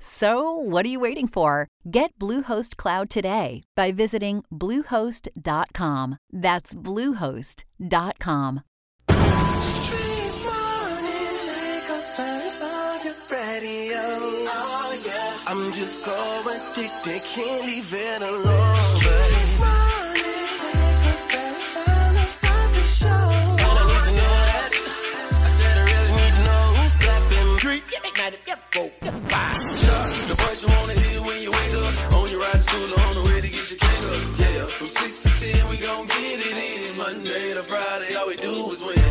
So, what are you waiting for? Get Bluehost Cloud today by visiting Bluehost.com. That's Bluehost.com. Oh. I'm just so addicted, can't leave it alone. Morning, take a time show. Street, yeah, yeah, yeah, four, yeah. The voice you wanna hear when you wake up. On your ride to school on the way to get your cake up. Yeah, from 6 to 10, we gon' get it in. Monday to Friday, all we do is win.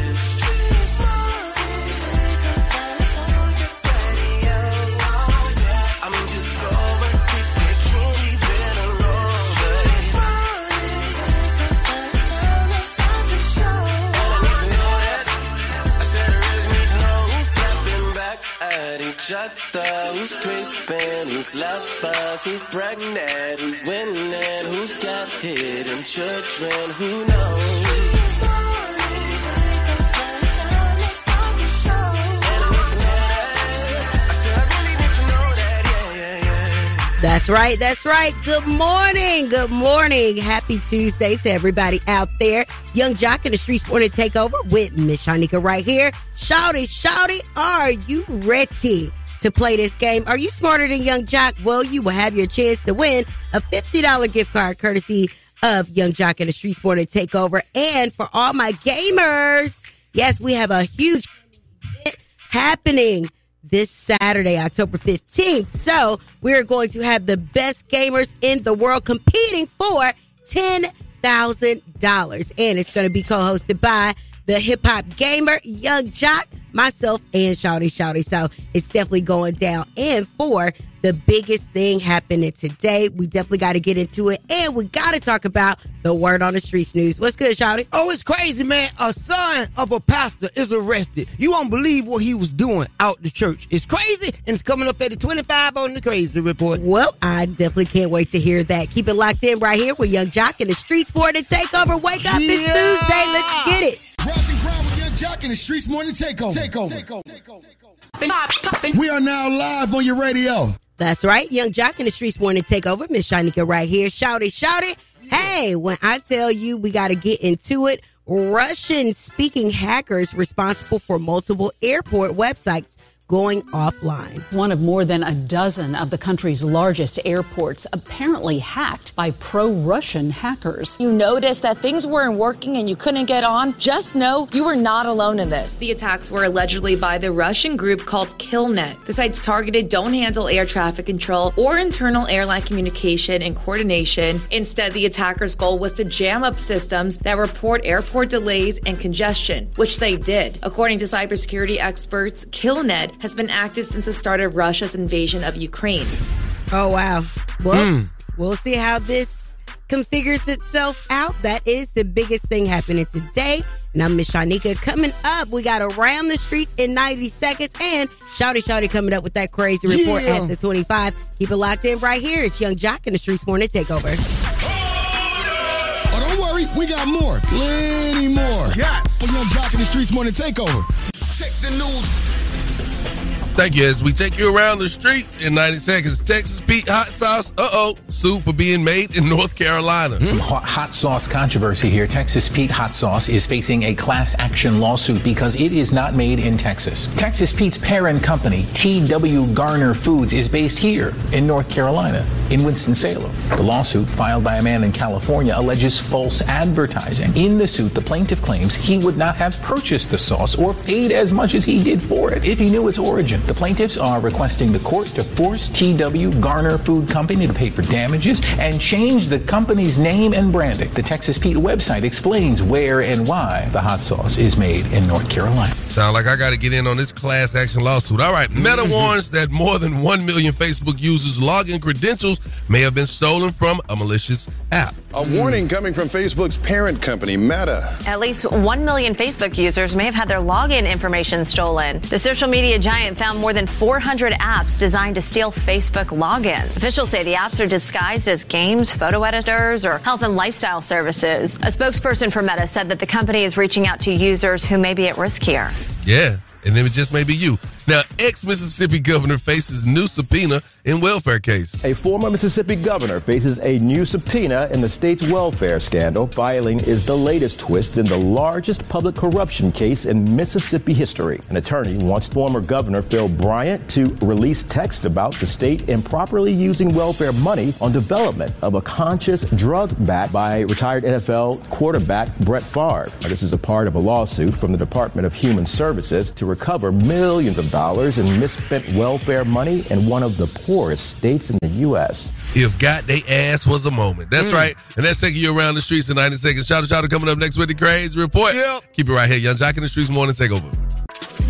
At each. Who's creeping? Who's lovers? Who's pregnant? Who's winning? Who's got hidden children? Who knows? That's right. That's right. Good morning. Good morning. Happy Tuesday to everybody out there. Yung Joc in the Street Morning Takeover with Miss Shyneka right here. Shouty, shouty, are you ready to play this game? Are you smarter than Yung Joc? Well, you will have your chance to win a $50 gift card courtesy of Yung Joc in the Street Morning Takeover. And for all my gamers, yes, we have a huge happening this Saturday, October 15th. So we're going to have the best gamers in the world competing for $10,000. And it's going to be co-hosted by the hip hop gamer, Yung Joc, myself, and Shouty Shouty. So it's definitely going down. And for the biggest thing happening today, we definitely got to get into it. And we got to talk about the word on the streets news. What's good, Shouty? Oh, it's crazy, man. A son of a pastor is arrested. You won't believe what he was doing out the church. It's crazy, and it's coming up at the 25 on the Crazy Report. Well, I definitely can't wait to hear that. Keep it locked in right here with Yung Joc in the Streets for the takeover. Wake up, it's Tuesday. Let's get it. Rise and grind with Yung Joc in the Streets Morning Takeover. Takeover. We are now live on your radio. That's right. Yung Joc in the Streets Morning Takeover. Miss Shyneka right here. Shout it, shout it. Hey, when I tell you we got to get into it, Russian speaking hackers responsible for multiple airport websites going offline. One of more than a dozen of the country's largest airports apparently hacked by pro Russian hackers. you noticed that things weren't working and you couldn't get on, just know you were not alone in this. The attacks were allegedly by the Russian group called Killnet. The sites targeted don't handle air traffic control or internal airline communication and coordination. Instead, the attackers' goal was to jam up systems that report airport delays and congestion, which they did. According to cybersecurity experts, Killnet has been active since the start of Russia's invasion of Ukraine. Oh, wow. Well, hmm. we'll see how this configures itself out. That is the biggest thing happening today. And I'm Miss Shyneka. Coming up, we got Around the Streets in 90 seconds and Shouty Shouty coming up with that crazy report Yeah. at the 25. Keep it locked in right here. It's Yung Joc in the Streets Morning Takeover. Oh, don't worry, we got more. Plenty more. Yes. For Yung Joc in the Streets Morning Takeover. Check the news. Thank you. As we take you around the streets in 90 seconds, Texas Pete hot sauce, uh oh, sued for being made in North Carolina. Some hot, hot sauce controversy here. Texas Pete Hot Sauce is facing a class action lawsuit because it is not made in Texas. Texas Pete's parent company, T.W. Garner Foods, is based here in North Carolina. in Winston-Salem. The lawsuit filed by a man in California alleges false advertising. In the suit, the plaintiff claims he would not have purchased the sauce or paid as much as he did for it if he knew its origin. The plaintiffs are requesting the court to force TW Garner Food Company to pay for damages and change the company's name and branding. The Texas Pete website explains where and why the hot sauce is made in North Carolina. Sound like I got to get in on this class action lawsuit. All right, Meta mm-hmm. warns that more than 1 million Facebook users' login credentials may have been stolen from a malicious app. A warning coming from Facebook's parent company, Meta. At least 1 million Facebook users may have had their login information stolen. The social media giant found more than 400 apps designed to steal Facebook login. Officials say the apps are disguised as games, photo editors, or health and lifestyle services. A spokesperson for Meta said that the company is reaching out to users who may be at risk here. Yeah, and it just may be you. Now, ex Mississippi governor faces new subpoena in welfare case. A former Mississippi governor faces a new subpoena in the state's welfare scandal. Filing is the latest twist in the largest public corruption case in Mississippi history. An attorney wants former Governor Phil Bryant to release text about the state improperly using welfare money on development of a conscious drug bat by retired NFL quarterback Brett Favre. Now, this is a part of a lawsuit from the Department of Human Services to recover millions of dollars dollars in misspent welfare money in one of the poorest states in the U.S. If got they ass was a moment. That's mm. right. And that's taking you around the streets in 90 seconds. Shout out, shout out coming up next with the crazy report. Keep it right here. Yung Joc in the Streets morning takeover.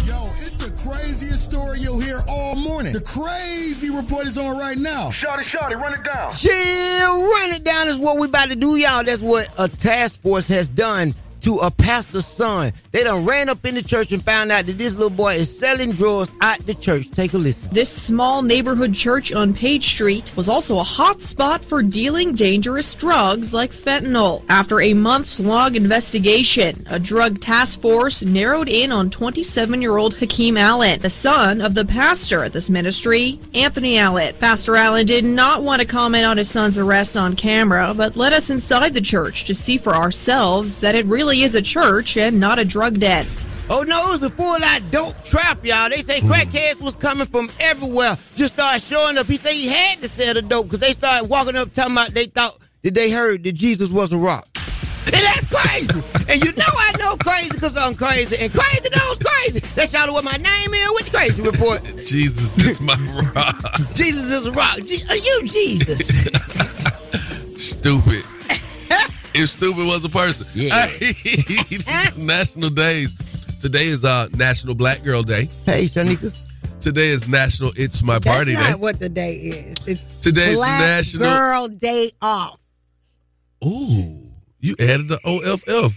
Yo, it's the craziest story you'll hear all morning. The crazy report is on right now. Shotty, shotty, run it down. Chill, run it down is what we about to do, y'all. That's what a task force has done to a pastor's son. They done ran up in the church and found out that this little boy is selling drugs at the church. Take a listen. This small neighborhood church on Page Street was also a hot spot for dealing dangerous drugs like fentanyl. After a months long investigation, a drug task force narrowed in on 27 year old Hakeem Allen, the son of the pastor at this ministry, Anthony Allen. Pastor Allen did not want to comment on his son's arrest on camera, but led us inside the church to see for ourselves that it really is a church and not a drug den. Oh no, it was a full out dope trap, y'all. They say hmm. crackheads was coming from everywhere. Just started showing up. He said he had to sell the dope because they started walking up talking about they thought that they heard that Jesus was a rock. And that's crazy. and you know I know crazy because I'm crazy. And crazy knows crazy. That's y'all what my name is with the crazy report. Jesus is my rock. Jesus is a rock. Je- are you Jesus? Stupid. If stupid was a person. Yeah. National days. Today is uh National Black Girl Day. Hey, Shyneka. Today is National It's My Party That's Day. not what the day is. It's Today's Black National- Girl Day Off. Ooh, you added the OFF.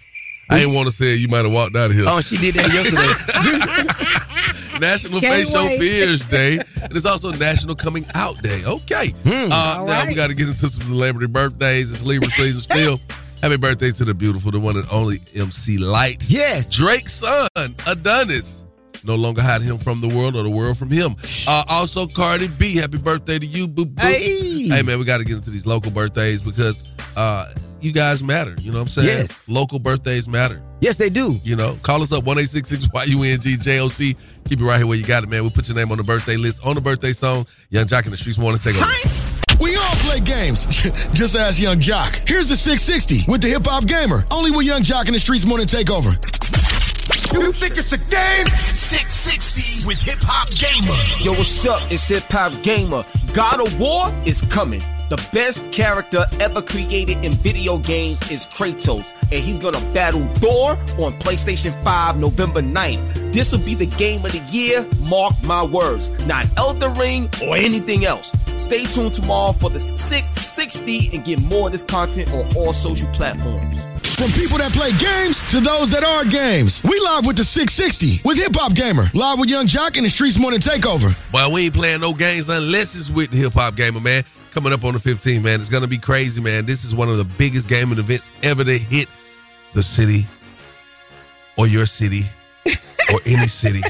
I didn't want to say it. You might have walked out of here. Oh, she did that yesterday. National Can't Face Your wait. Fears Day. And it's also National Coming Out Day. Okay. uh, All now we got to get into some celebrity birthdays. It's Libra season still. Happy birthday to the beautiful, the one and only MC Lyte. Yes. Drake's son, Adonis. No longer hide him from the world or the world from him. Uh, also, Cardi B, happy birthday to you, boo boo. Hey. Hey, man, we got to get into these local birthdays because uh, you guys matter. You know what I'm saying? Yes. Local birthdays matter. Yes, they do. You know, call us up one eight six six Y U N G J O C. Keep it right here where you got it, man. We'll put your name on the birthday list on the birthday song. Yung Joc in the streets morning take over. We all play games. Just ask Yung Joc. Here's the 660 with the Hip Hop Gamer. Only with Yung Joc in the Streets Morning Takeover. You think it's a game? 660 with Hip Hop Gamer. Yo, what's up? It's Hip Hop Gamer. God of War is coming. The best character ever created in video games is Kratos, and he's gonna battle Thor on PlayStation 5 November 9th. This will be the game of the year, mark my words. Not Elden Ring or anything else. Stay tuned tomorrow for the 660 and get more of this content on all social platforms. From people that play games to those that are games. We live with the 660 with Hip Hop Gamer. Live with Yung Joc in the Streets Morning Takeover. But we ain't playing no games unless it's with the hip hop gamer, man. Coming up on the 15th, man. It's gonna be crazy, man. This is one of the biggest gaming events ever to hit the city or your city or any city.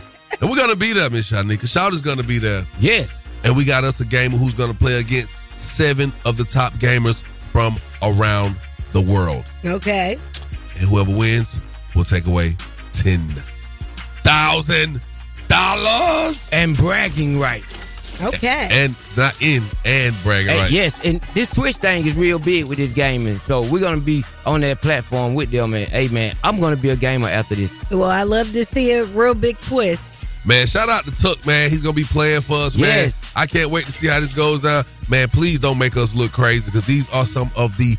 And we're gonna be there, Miss Shyneka. Shout is gonna be there. Yeah. And we got us a gamer who's gonna play against seven of the top gamers from around the world. Okay. And whoever wins will take away ten thousand dollars and bragging rights. Okay. And not in and bragging Hey, right. Yes, and this Twitch thing is real big with this gaming. So we're gonna be on that platform with them. And hey, man, I'm gonna be a gamer after this. Well, I love to see a real big twist. Man, shout out to Tuck, man. He's gonna be playing for us, man. Yes. I can't wait to see how this goes down. Man, please don't make us look crazy because these are some of the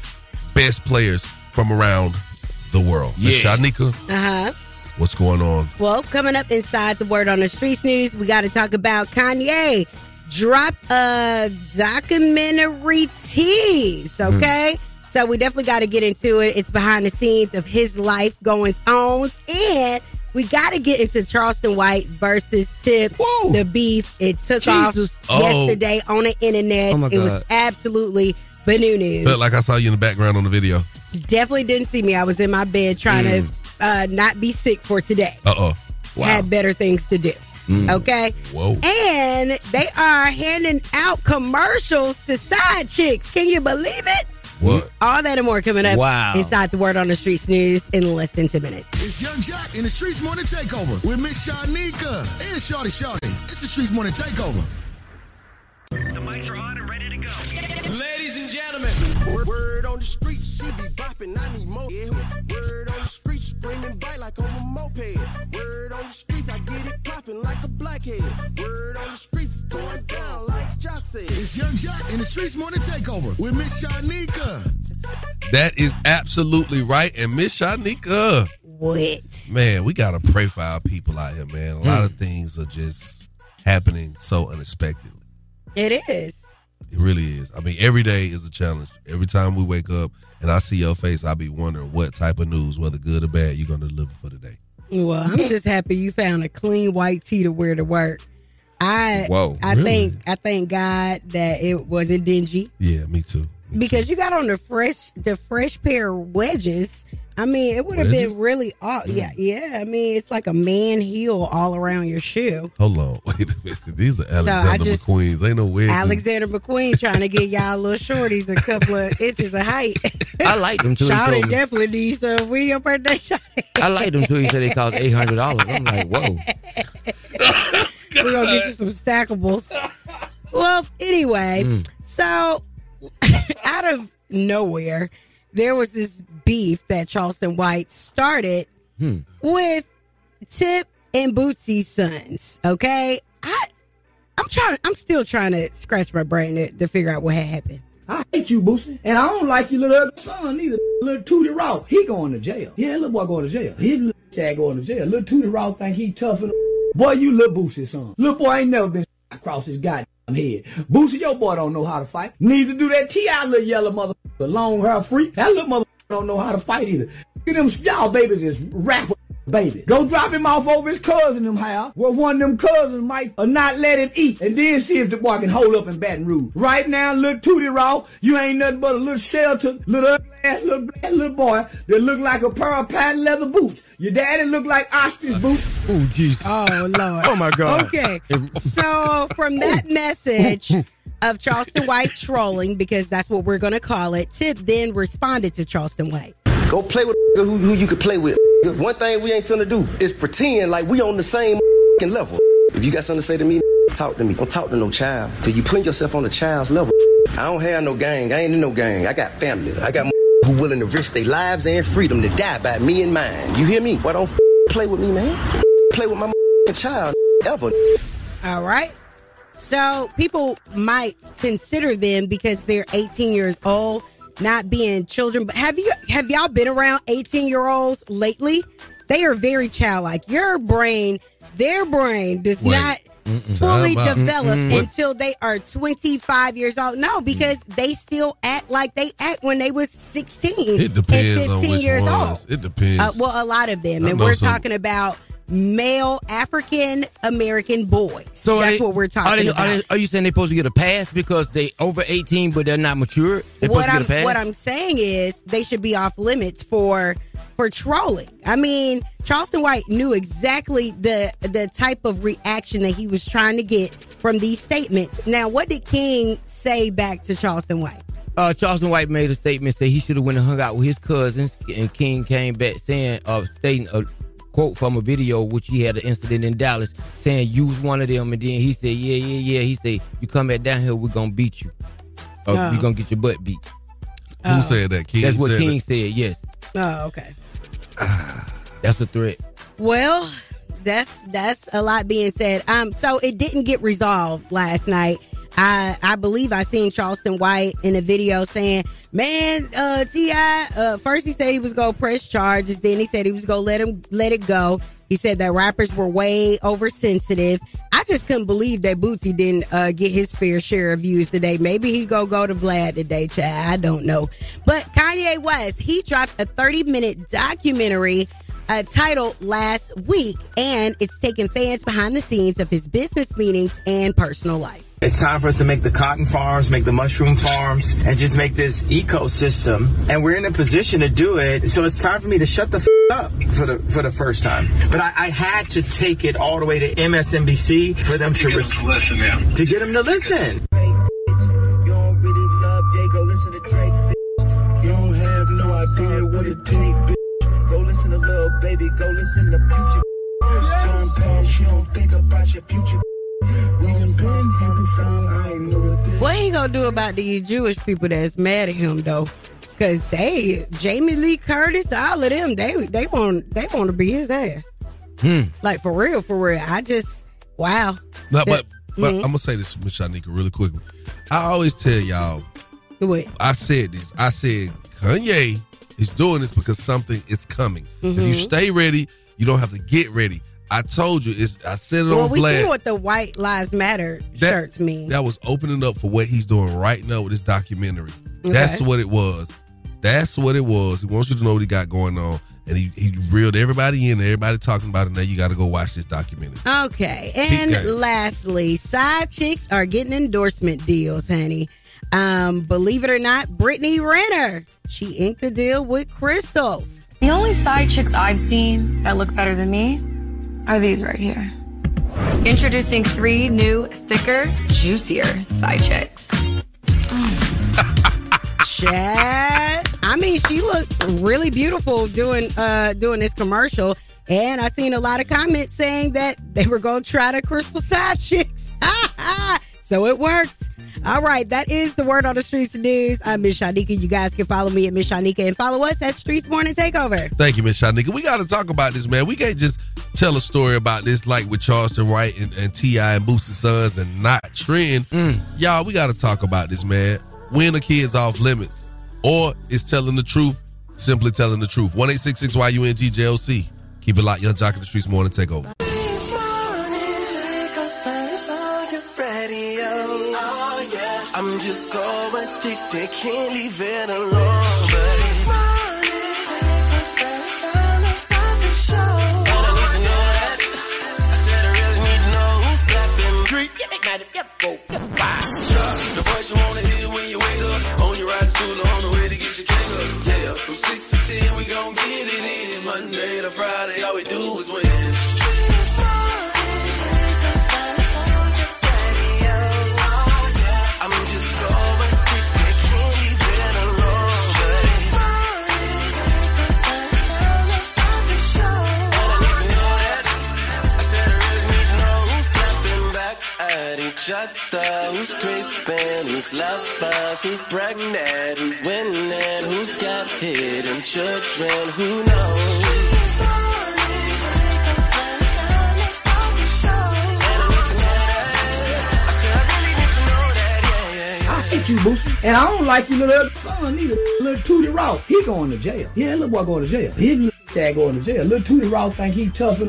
best players from around the world. Miss Yeah. Shyneka, Uh huh. what's going on? Well, coming up inside the Word on the Streets news, we got to talk about Kanye dropped a documentary tease. Okay, so we definitely got to get into it. It's behind the scenes of his life goings on, and we got to get into Charleston White versus Tip, the beef. It took Jesus. off Oh. yesterday on the internet. Oh, it was absolutely bananas. Felt like I saw you in the background on the video. Definitely didn't see me. I was in my bed trying Mm. to uh, not be sick for today. Uh oh. Wow. Had better things to do. Mm. Okay. Whoa. And they are handing out commercials to side chicks. Can you believe it? What? All that and more coming up Wow. inside the Word on the Streets news in less than 10 minutes. It's Yung Joc in the Streets Morning Takeover with Miss Shanika and Shorty Shorty. It's the Streets Morning Takeover. The mics are on and ready to go. Ladies and gentlemen, word, word on the street, she be bopping, I need more. Yeah. Word on the street, screaming bite like on a moped. Word on the streets, I get it popping like a blackhead. Word on the streets, it's going down like Jock said. It's Yung Joc in the Streets Morning Takeover with Miss Shyneka. That is absolutely right. And Miss Shyneka. What? Man, we gotta pray for our people out here, man. A lot of hmm. things are just happening so unexpectedly. It is. It really is. I mean, every day is a challenge. Every time we wake up and I see your face, I be wondering what type of news, whether good or bad, you're gonna deliver for today. Well, I'm just happy you found a clean white tee to wear to work. I Whoa, I really? think I thank God that it wasn't dingy. Yeah, me too. because you got on the fresh the fresh pair of wedges. I mean, it would have been Wedges? really odd. Yeah, yeah. I mean, it's like a man heel all around your shoe. Hold on, wait a minute. These are So, Alexander just- McQueen's. Ain't no way. Alexander McQueen trying to get y'all little shorties a couple of inches of height. I like them too. Shawty definitely needs some. We your birthday shawty. I like them too. He said they cost eight hundred dollars. I'm like, whoa. We're gonna get you some stackables. Well, anyway, Mm. so out of nowhere, there was this beef that Charleston White started Hmm. with Tip and Boosie's sons. Okay, I I'm trying. I'm still trying to scratch my brain to, to figure out what had happened. I hate you, Boosie. And I don't like your little ugly son either. Little Tootie Raw. He going to jail. Yeah, little boy going to jail. His little dad going to jail. Little Tootie Raw think he tough and Boy, you little Boosie son. Little boy ain't never been across his goddamn head. Boosie, your boy don't know how to fight. Neither do that T.I. little yellow mother long hair freak. That little mother don't know how to fight either. Get them y'all babies is rapper baby. Go drop him off over his cousin them house where one of them cousins might or not let him eat and then see if the boy can hold up in Baton Rouge. Right now, little Tootie Raw, you ain't nothing but a little shelter, little ugly ass little black little boy that look like a pair of patent leather boots. Your daddy look like ostrich boots. Oh, Jesus. Oh Lord. Oh, my God. Okay. So from that message of Charleston White trolling, because that's what we're gonna call it, Tip then responded to Charleston White. Go play with who, who you could play with. One thing we ain't finna do is pretend like we on the same level. If you got something to say to me, talk to me. Don't talk to no child. Cause you putting yourself on a child's level. I don't have no gang. I ain't in no gang. I got family. I got who willing to risk their lives and freedom to die by me and mine. You hear me? Why don't play with me, man? Play with my child ever. All right. So people might consider them because they're 18 years old, not being children. But have you have y'all been around 18 year olds lately? They are very childlike. Your brain, their brain does Wait. not Mm-mm. fully about- develop Mm-mm. until they are 25 years old. No, because they still act like they act when they was 16 It depends and on 15 which years ones. old. It depends. Uh, well, a lot of them, I and we're some- talking about male African American boys. So that's they- what we're are talking they- about. Are, they- are you saying they're supposed to get a pass because they over 18 but they're not mature? They're what I'm get a pass? what I'm saying is they should be off limits for for trolling. I mean, Charleston White knew exactly the the type of reaction that he was trying to get from these statements. Now, what did King say back to Charleston White? uh, Charleston White made a statement saying he should have went and hung out with his cousins, and King came back saying, uh, stating, uh, quote from a video which he had an incident in Dallas saying use one of them, and then he said, yeah, yeah, yeah. He said, you come back down here, we're gonna beat you. Or Oh. you're gonna get your butt beat. Who Oh. said that? King That's what said King that? said. Yes, Oh, okay. that's a threat. Well, that's that's a lot being said. Um, so it didn't get resolved last night. I I believe I seen Charleston White in a video saying, "Man, uh, Ti." Uh, first he said he was gonna press charges. Then he said he was gonna let him let it go. He said that rappers were way oversensitive. I just couldn't believe that Boosie didn't uh, get his fair share of views today. Maybe he go go to Vlad today, Chad. I don't know. But Kanye West, he dropped a 30 minute documentary uh, titled last week, and it's taking fans behind the scenes of his business meetings and personal life. It's time for us to make the cotton farms, make the mushroom farms, and just make this ecosystem. And we're in a position to do it. So it's time for me to shut the f- up for the for the first time. But I, I had to take it all the way to MSNBC for them to, listen. To get them to listen. go to Drake, bitch. You don't have no idea what it take, bitch. Go listen to Lil Baby, go listen to Future. Turn past, you don't think about your future. William Penn, Henry Fromm, I ain't know what this. What he gonna do about these Jewish people that's mad at him though? Cause they, Jamie Lee Curtis, all of them, they they want they want to be his ass. Hmm. Like for real, for real. I just wow. No, but but Mhm. I'm gonna say this, Miss Shyneka, really quickly. I always tell y'all. What? I said this. I said Kanye is doing this because something is coming. If you Mhm. stay ready, you don't have to get ready. I told you. It's. I said it on blast. Well, on we Vlad. see what the White Lives Matter That- shirts mean. That was opening up for what he's doing right now with this documentary. Okay. That's what it was. That's what it was. He wants you to know what he got going on. And he, he reeled everybody in, everybody talking about it. Now you got to go watch this documentary. Okay. And lastly, side chicks are getting endorsement deals, honey. Um, believe it or not, Brittany Renner, she inked a deal with Crystals. The only side chicks I've seen that look better than me are these right here. Introducing three new, thicker, juicier side chicks. Chad. I mean, she looked really beautiful doing uh doing this commercial. And I seen a lot of comments saying that they were gonna try the crystal side chicks. so it worked. All right, that is the word on the streets news. I'm Miss Shyneka. You guys can follow me at Miss Shyneka and follow us at Streets Morning Takeover. Thank you, Miss Shyneka. We got to talk about this, man. We can't just tell a story about this like with Charleston White and, and T.I. and Boosie Sons and not trend. Mm. Y'all, we got to talk about this, man. When a kid's off limits or is telling the truth, simply telling the truth. 1 YUNG Keep it locked, Yung Joc in the Streets Morning Takeover. radio. I'm just so addicted, can't leave it alone. But it's first time the show. I need to know that. I said I really need to know who's. The voice you wanna hear when you wake up. On your ride on the way to get your. Yeah, from 6 to 10, we gon' get it in. Monday to Friday, all we do is win. Other, who's creeping, who's lovers, who's pregnant, who's winning, who's got hidden children, who knows? You, Boosie. And I don't like you little son either. Little Tootie Raw. He going to jail. Yeah, little boy going to jail. His little dad going to jail. Little Tootie Raw think he tough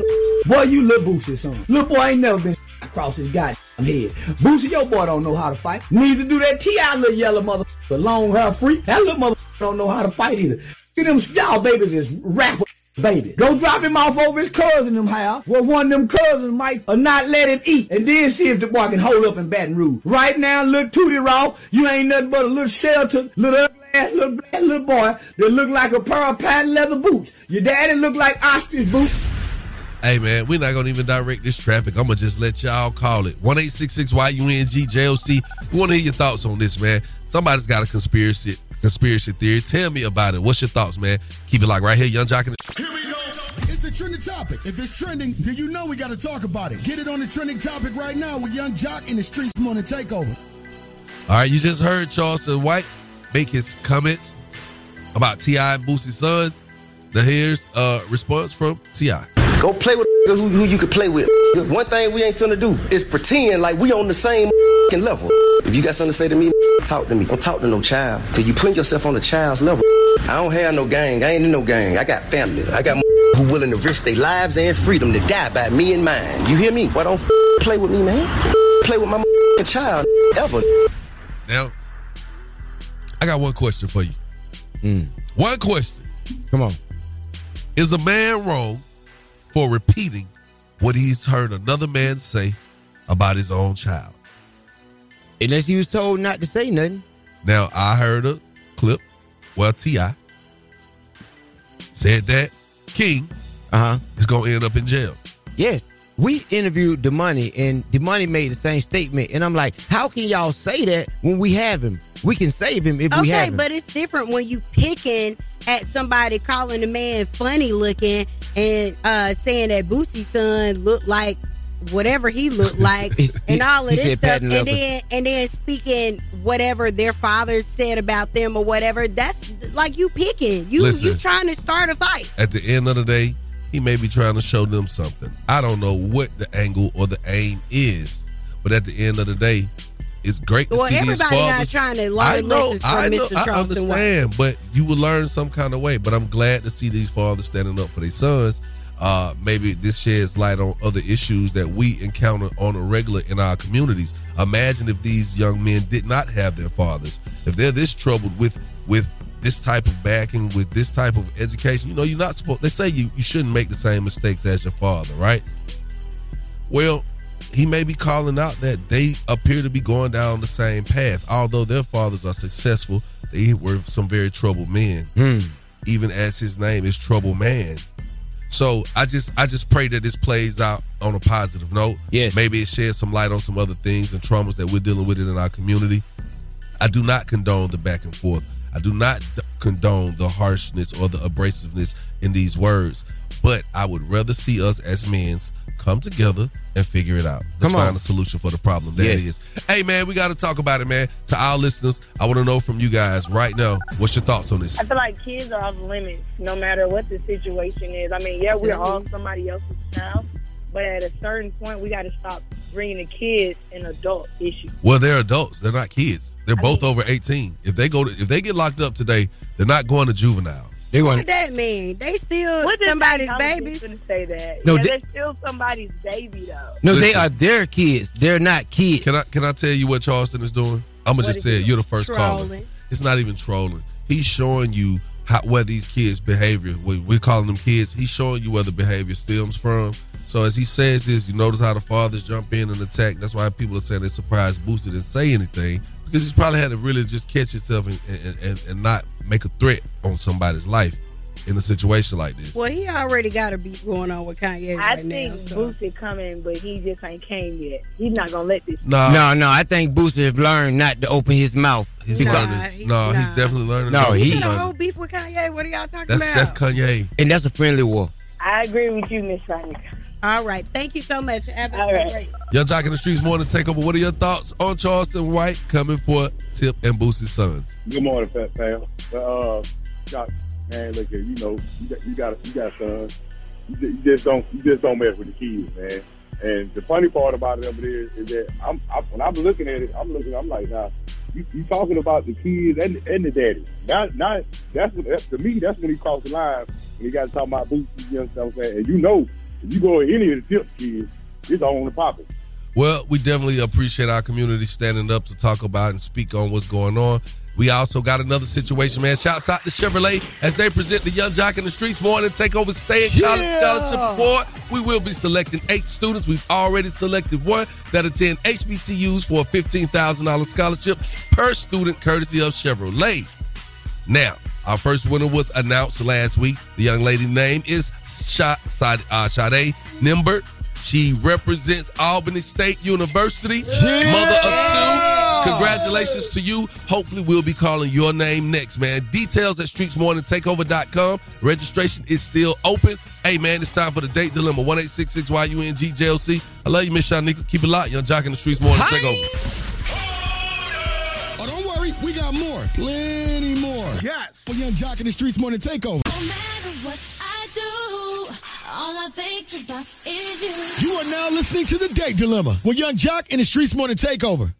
Boy, you little Boosie son. Little boy ain't never been across his goddamn head. Boosie, your boy don't know how to fight. Neither do that T.I. little yellow mother long hair freak. That little mother don't know how to fight either. See them y'all babies is rapper baby. Go drop him off over his cousin them house where one of them cousins might or not let him eat and then see if the boy can hold up in Baton Rouge. Right now, little Tootie Raw, you ain't nothing but a little shelter, little ass little black little boy that look like a pair of patent leather boots. Your daddy look like ostrich boots. Hey man, we're not gonna even direct this traffic. I'm gonna just let y'all call it. One eight six six Y U N G J O C. We want to hear your thoughts on this, man. Somebody's got a conspiracy conspiracy theory. Tell me about it. What's your thoughts, man? Keep it like right here, Yung Joc. Here we go. It's the trending topic. If it's trending, then you know we got to talk about it. Get it on the trending topic right now with Yung Joc in the Streets Morning Takeover. All right, you just heard Charleston White make his comments about T.I. and Boosie Sons. Now here's a response from T.I. Go play with who, who you could play with. One thing we ain't finna do is pretend like we on the same level. If you got something to say to me, talk to me. Don't talk to no child. Cause you putting yourself on the child's level. I don't have no gang. I ain't in no gang. I got family. I got who willing to risk their lives and freedom to die by me and mine. You hear me? Why don't play with me, man? Play with my child ever. Now, I got one question for you. Hmm. One question. Come on. Is a man wrong for repeating what he's heard another man say about his own child? Unless he was told not to say nothing. Now, I heard a clip well, T.I. said that King uh-huh. is going to end up in jail. Yes. We interviewed the money and the money made the same statement. And I'm like, how can y'all say that when we have him? We can save him if we have Okay, but it's different when you picking at somebody calling the man funny looking and uh saying that Boosie son looked like whatever he looked like and all of this stuff and leather. then and then speaking whatever their fathers said about them or whatever that's like you picking you you trying to start a fight At the end of the day, he may be trying to show them something. I don't know what the angle or the aim is, but at the end of the day, it's great to well see these everybody not trying to I learn know, lessons from I know, Mr. I Charleston White. understand, but you will learn some kind of way. But I'm glad to see these fathers standing up for their sons. Uh, maybe this sheds light on other issues that we encounter on a regular in our communities. Imagine if these young men did not have their fathers. If they're this troubled with with this type of backing, with this type of education, you know, you're not supposed. They say you you shouldn't make the same mistakes as your father, right? Well, he may be calling out that they appear to be going down the same path. Although their fathers are successful, they were some very troubled men. Hmm. Even as his name is Trouble Man. So I just I just pray that this plays out on a positive note. Yes. Maybe it sheds some light on some other things and traumas that we're dealing with in our community. I do not condone the back and forth. I do not condone the harshness or the abrasiveness in these words. But I would rather see us as men come together and figure it out. Let's Come on. find a solution for the problem. That Yes. is. Hey man, we got to talk about it, man. To our listeners, I want to know from you guys right now. What's your thoughts on this? I feel like kids are off limits no matter what the situation is. I mean, yeah, we're all somebody else's child, but at a certain point, we got to stop bringing the kids an adult issue. Well, they're adults. They're not kids. They're both over 18. If they go to if they get locked up today, they're not going to juvenile. They what want does that mean they still What somebody's that- I was babies just gonna say that. No, yeah, they- they're still somebody's baby though. No, they are their kids. They're not kids. Can I can I tell you what Charleston is doing? I'm gonna What just say it. it? You're the first caller. It's not even trolling. He's showing you how where these kids' behavior. We, we're calling them kids. He's showing you where the behavior stems from. So as he says this, you notice how the fathers jump in and attack. That's why people are saying they're surprised Boosie didn't say anything because he's probably had to really just catch himself and, and, and, and not make a threat on somebody's life in a situation like this. well he already got a beat going on with Kanye I right think now so. Boosie coming, but he just ain't came yet. He's not gonna let this. Nah, No, no, I think Boosie have learned not to open his mouth. he's Nah, learning. he's no, he's definitely learning. No, He he- he's got a whole beef with Kanye. What are y'all talking That's about? that's Kanye. And that's a friendly war. I agree with you, Miss Sonica. All right. Thank you so much. Have a All right. great. Yung Joc in the Streets morning takeover. What are your thoughts on Charleston White coming for Tip and Boosie's sons? Good morning, Fat Pal. Uh, Joc, man, look here. You know, you got you got, you got sons. You, you just don't you just don't mess with the kids, man. And the funny part about it of it is, is that I'm I, when I'm looking at it, I'm looking. I'm like, nah, you, you talking about the kids and and the daddy. Not not that's what that's, to me. That's when he crossed the line when he got to talk about Boosie. You know what I'm saying? And you know, if you go with any of the tip kids, it's on the popping. Well, we definitely appreciate our community standing up to talk about and speak on what's going on. We also got another situation, man. Shouts out to Chevrolet as they present the Yung Joc in the Streets morning takeover stay in college scholarship award. We will be selecting eight students. We've already selected one that attend HBCUs for a $15,000 scholarship per student, courtesy of Chevrolet. Now, our first winner was announced last week. The young lady name is Sha- Sa- uh, Nimbert. She represents Albany State University, mother of two, Congratulations to you. Hopefully, we'll be calling your name next, man. Details at streetsmorningtakeover.com. Registration is still open. Hey, man, it's time for the date dilemma. 1 866 JLC. I love you, Miss Shyneka. Keep it locked. Yung Joc in the Streets Morning Takeover. Oh, don't worry, we got more. Plenty more. Yes. For Yung Joc in the Streets Morning Takeover. You. You are now listening to The Date Dilemma with Yung Joc in the Streets Morning Takeover.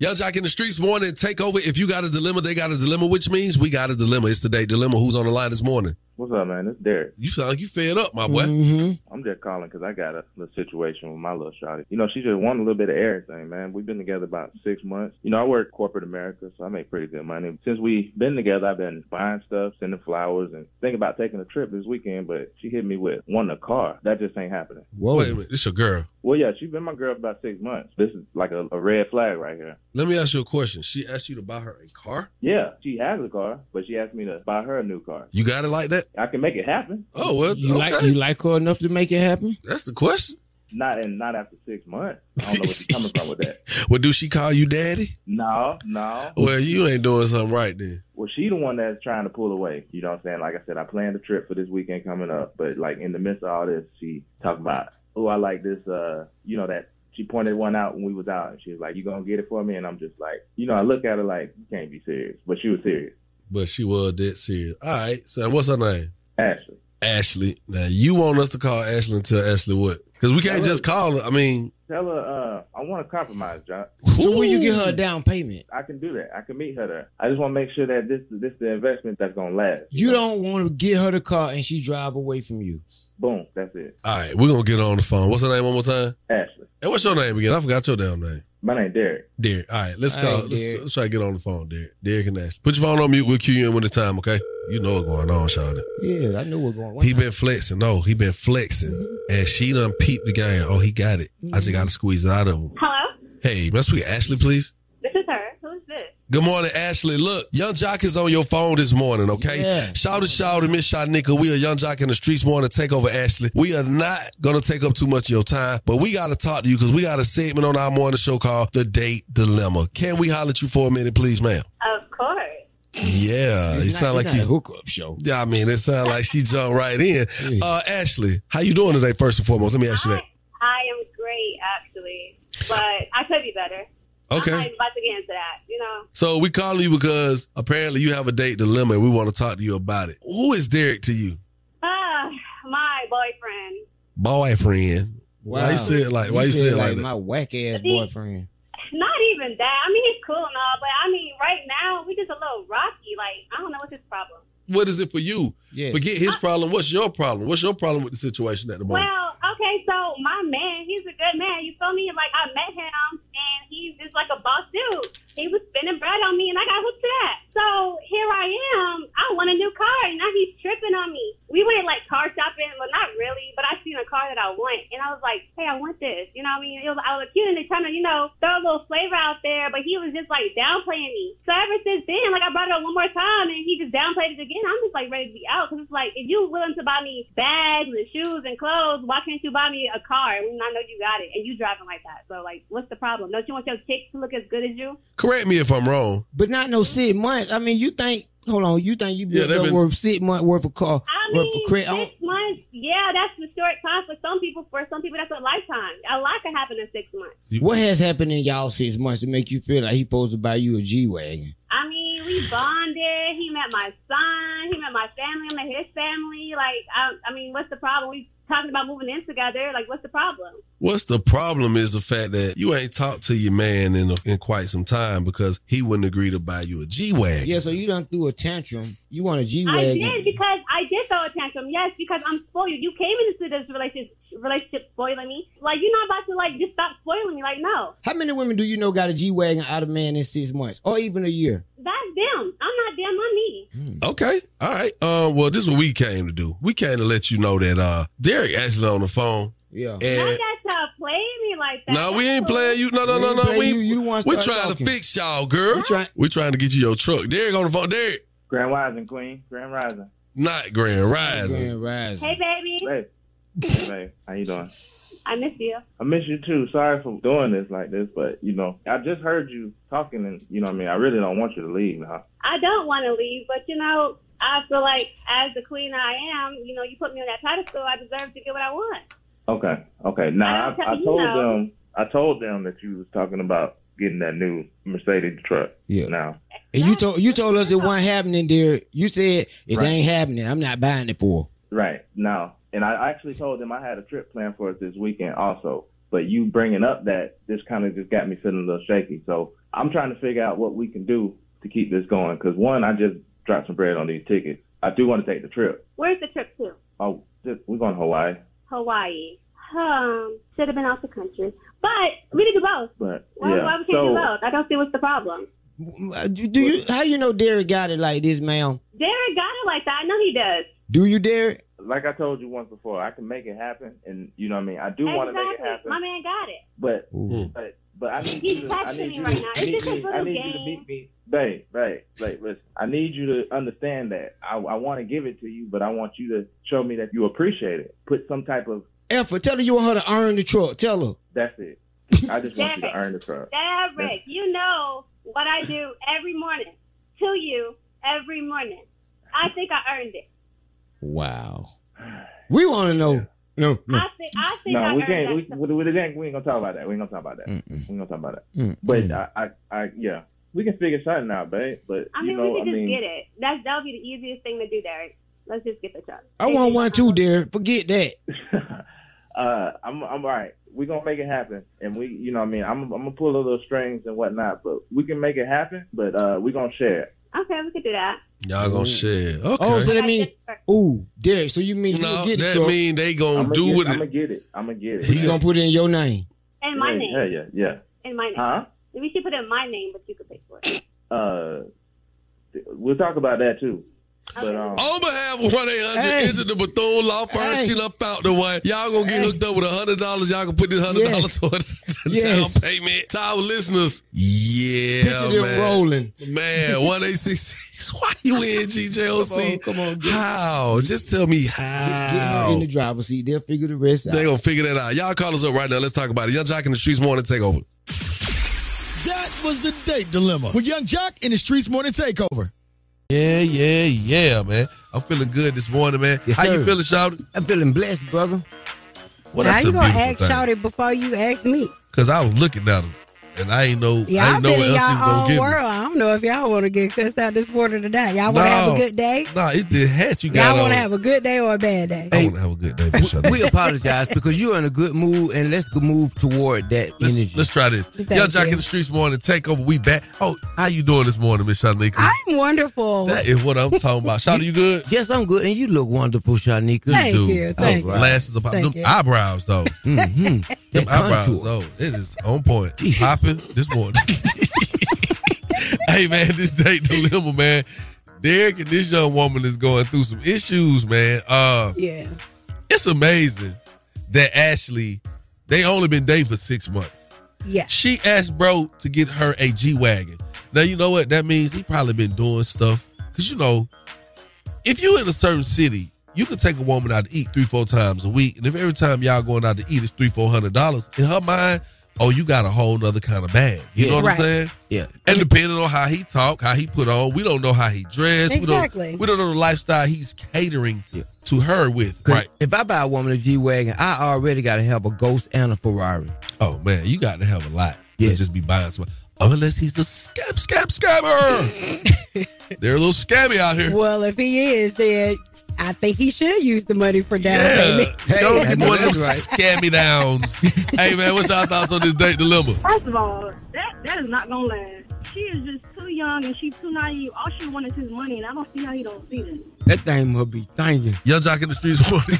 Yung Joc in the Streets Morning Takeover. If you got a dilemma, they got a dilemma, which means we got a dilemma. It's the date dilemma. Who's on the line this morning? What's up, man? It's Derek. You sound like you fed up, my boy. Mm-hmm. I'm just calling because I got a little situation with my little shawty. You know, she just want a little bit of everything, man. We've been together about six months. You know, I work corporate America, so I make pretty good money. Since we've been together, I've been buying stuff, sending flowers, and thinking about taking a trip this weekend, but she hit me with wanting a car. That just ain't happening. Whoa. Wait a minute. This your girl. Well, yeah, she's been my girl for about six months. This is like a, a red flag right here. Let me ask you a question. She asked you to buy her a car? Yeah, she has a car, but she asked me to buy her a new car. You got it like that? I can make it happen. Oh, well, You okay. like you like her enough to make it happen? That's the question. Not and not after six months. I don't know where she's coming from with that. Well, do she call you daddy? No, no. Well, you ain't doing something right then. Well, she the one that's trying to pull away. You know what I'm saying? Like I said, I planned a trip for this weekend coming up, but like in the midst of all this, she talking about, oh, I like this. Uh, you know that she pointed one out when we was out, and she was like, "You gonna get it for me?" And I'm just like, you know, I look at her like, you can't be serious, but she was serious. But she was dead serious. All right. So what's her name? Ashley. Ashley. Now you want us to call Ashley and tell Ashley what? Because we can't Tell just call her. I mean, Tell her, uh, I want to compromise, John. So when you get her a down payment, I can do that. I can meet her there. I just want to make sure that this this the investment that's gonna last. you don't want to get her the car and she drive away from you. Boom. That's it. all right, we're gonna get her on the phone. What's her name one more time? Ashley. And what's your name again? I forgot your damn name. My name Derek. Derek. All right, let's All call. right, let's, let's try to get on the phone, Derek. Derek and Ashley. Put your phone on mute. We'll cue you in when it's time, okay? You know what's going on, Shawty. Yeah, I know what's going on. He been flexing. No, he been flexing. And she done peeped the game. Oh, he got it. I just got to squeeze it out of him. Hello, Hey, let's speak to Ashley, please. this is her. Who's this? Good morning, Ashley. Look, Yung Joc is on your phone this morning, okay? Yeah. Shout out, shout out, Miss Shyneka. We are Yung Joc in the streets morning. To take over, Ashley. We are not going to take up too much of your time, but we got to talk to you because we got a segment on our morning show called The Date Dilemma. Can we holler at you for a minute, please, ma'am? Of course. Yeah, it It's not- sound like not a you. hookup show. Yeah, I mean, it sounds like she jumped right in. Uh, Ashley, how you doing today? First and foremost, let me ask you that. I am great, actually, but I could be better. Okay. I'm not about to get into that. You know, So we calling you because apparently you have a date dilemma, and we want to talk to you about it. Who is Derek to you? ah, my boyfriend. Boyfriend. Wow. Why you say it like? Why you, say it like, that? my whack ass boyfriend? Not even that. I mean, he's cool and all, but I mean, right now we just a little rocky. Like, I don't know what's his problem. What is it for you? Yeah. Forget his problem. What's your problem? What's your problem with the situation at the moment? Well, okay, so my man, he's a good man. You feel me? Like I met him, and he's just like a boss dude. He was spending bread on me, and I got hooked to that. So here I am. I want a new car, and now he's tripping on me. We went like car shopping, well, not really, but I seen a car that I want, and I was like, hey, I want this. You know what I mean? It was, I was cute, and they trying to, you know, throw a little flavor out there, but he was just like downplaying me. So ever since then, like I brought it up one more time, and he just downplayed it again. I'm just like ready to be out because it's like if you willing to buy me bags and shoes and clothes, why can't you buy me a car when I know you got it and you driving like that? So like, what's the problem? Don't you want your chick to look as good as you? Correct me if I'm wrong. But not no six months. I mean, you think? Hold on, you think you Yeah, built they've up been- worth six months worth of car I worth of mean, credit? I six months. Yeah, that's the short time for some people. For some people, that's a lifetime. A lot can happen in six months. What has happened in y'all six months to make you feel like he supposed to buy you a G wagon? I mean, we bonded. He met my son. He met my family. I met his family. Like, I, I mean, what's the problem? We talking about moving in together. Like, what's the problem? What's the problem is the fact that you ain't talked to your man in, in quite some time because he wouldn't agree to buy you a G wagon. Yeah, so you done threw a tantrum. You want a G wagon? I did because I did throw a tantrum. Yes, because I'm spoiled. You came into this relationship relationship spoiling me. Like, you're not about to like just stop spoiling me. Like, no, How many women do you know got a G wagon out of man in six months or even a year? that's them. I'm not them. I'm me. Okay. All right. Um, well, this is what we came to do. We came to let you know that uh Derek actually on the phone. Yeah. Not And that to play me like that. no, we That's ain't playing you. No, no, We no, no. We you. You we start trying talking. to fix y'all, girl. We try- We trying to get you your truck. Derek on the phone. Derek, Grand Rising Queen. Grand Rising. not Grand Rising. Grand Rising. Hey, baby. Hey. Hey, how you doing? I miss you. I miss you too. Sorry for doing this like this, but you know, I just heard you talking, and you know, what I mean, I really don't want you to leave now. I don't want to leave, but you know, I feel like as the queen I am, you know, you put me on that pedestal, I deserve to get what I want. Okay, okay. Now I I, I, don't- you told know. them, I told them that you was talking about getting that new Mercedes truck. Yeah. Now, And you told you told us it wasn't happening there. You said it Right. ain't happening. I'm not buying it for. right now, and I actually told them I had a trip planned for us this weekend also. But you bringing up that this kind of just got me feeling a little shaky. So I'm trying to figure out what we can do to keep this going. Because one, I just dropped some bread on these tickets. I do want to take the trip. Where's the trip to? Oh, just, we're going to Hawaii. Hawaii. Um, should have been out the country. But we did do both. But Why, yeah, why we can't so do both? I don't see what's the problem. Do do you? How you know Derek got it like this, ma'am? Derek got it like that. I know he does. Do you, Derek? Like I told you once before, I can make it happen, and you know what I mean. I do want to make it happen, My man got it. but but but I need He's you to, I texting need me you right to now. It's meet just a me. I little need you to game. meet me, babe, babe, babe. Listen, I need you to understand that I, I want to give it to you, but I want you to show me that you appreciate it. Put some type of Effort. Tell her you want her to earn the truck. Tell her. that's it. I just want you to earn the truck. Derek, you know what I do every morning to you every morning. I think I earned it. Wow. We want to know. No, no. I think I think I No, we can't. that. We, we, we, ain't, we ain't gonna talk about that. We ain't gonna talk about that. We ain't gonna talk about that. Mm, But. I, I, I, yeah, we can figure something out, babe. But I you mean, know, we I just mean, get it. That's that'll be the easiest thing to do, Derek. Let's just get the truck. I want one too, Derek. Forget that. uh, I'm, I'm all right. We're gonna make it happen, and we, you know, what I mean, I'm, I'm gonna pull a little strings and whatnot, but we can make it happen. But uh, we're gonna share it. Okay, we could do that. Y'all gonna share. Okay. Oh, so that mean, ooh, Derek. So you mean no, you get that the truck? mean they gonna I'ma do get, with I'm it. gonna get it. I'm gonna get it. He gonna put it in your name. In my yeah, name. Yeah, yeah, yeah. In my name. Huh? We should put it in my name, but you could pay for it. Uh, we'll talk about that too. But um, On behalf of one eight hundred Hey. enter the Bethune Law Firm, Hey. she done found the one. Y'all gonna get hooked up with a hundred dollars. Y'all can put this hundred dollars towards the Yes. down payment. To our listeners, yeah, Picture them man. rolling. Man, one eight six. Why you in GJOC? Come on, get- how? Just tell me how. Get her how. in the driver's seat. They'll figure the rest out. They gonna figure that out. Y'all call us up right now. Let's talk about it. Yung Joc in the streets morning Takeover. That was the date dilemma with Yung Joc in the Streets Morning Takeover. Yeah, yeah, yeah, man. I'm feeling good this morning, man. Yes, How you feeling, Shouty? I'm feeling blessed, brother. Well, How you gonna ask thing. Shouty before you ask me? Cause I was looking at him, and I ain't know. I Y'all ain't know been what in else he was y'all own world. me. I don't know if y'all want to get cussed out this morning or not. Y'all want to have a good day? Nah, it's the hat you got Y'all want to have a good day or a bad day? I want to have a good day. But shut up. we apologize because you're in a good mood, and let's move toward that energy. Let's try this. Thank Yung Joc you. in the streets morning take over. We back. Oh, how you doing this morning, Miss Shyneka? I'm wonderful. That is what I'm talking about. Shouty, you good? Yes, I'm good, and you look wonderful, Shyneka. Thank Dude, you, thank those you. Lashes about Thank them you. eyebrows though. Mm-hmm. Them That eyebrows contour. though. It is on point. Popping this morning. hey man, this date dilemma, man. Derek and this young woman is going through some issues, man. Uh Yeah. it's amazing that Ashley, they only been dating for six months. Yeah. She asked bro to get her a G Wagon. Now you know what that means? He probably been doing stuff. Cause you know, if you in a certain city, you can take a woman out to eat three, four times a week. And if every time y'all going out to eat is three, four hundred dollars, in her mind, oh, you got a whole nother kind of bag. You Yeah. know what Right. I'm saying? Yeah. And depending on how he talk, how he put on, we don't know how he dressed. Exactly. We don't, we don't know the lifestyle he's catering to her with. Right. If I buy a woman a G wagon, I already got to have a Ghost and a Ferrari. Oh man, you got to have a lot. Yeah. Yeah. Just be buying some. Unless he's the scam, scam, scammer. They're a little scammy out here. Well, if he is, then I think he should use the money for down Yeah. payment. Don't get know one of them right. scammy downs. hey man, what's y'all thoughts on this date dilemma? First of all, that that is not gonna last. She is just too young and she's too naive. All she wanted is his money, and I don't see how he don't see that. That thing must be thinking. Yung Joc in the streets morning.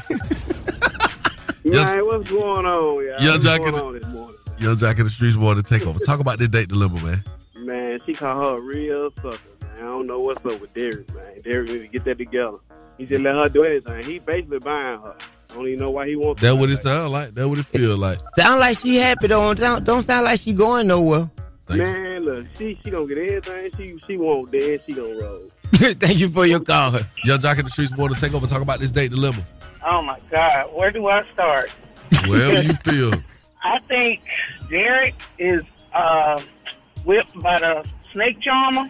Man, what's going on, y'all? Young what's Jock in the- on morning? Yung Joc in the streets morning take over. Talk about this date dilemma, man. Man, she called her a real sucker, man. I don't know what's up with Derek, man. Derek need to get that together. He just let her do anything. He basically buying her. I don't even know why he wants That to what do it sound like. That what it feel like. Sound like she happy though. Don't, don't sound like she going nowhere. Thank you. Man, look, she she gonna get everything she she want, then she gonna roll. Thank you for your call. Yung Joc in the streets morning take over. Talk about this date dilemma. Oh my God, where do I start? Wherever you feel. I think Derek is uh, whipped by the snake charmer,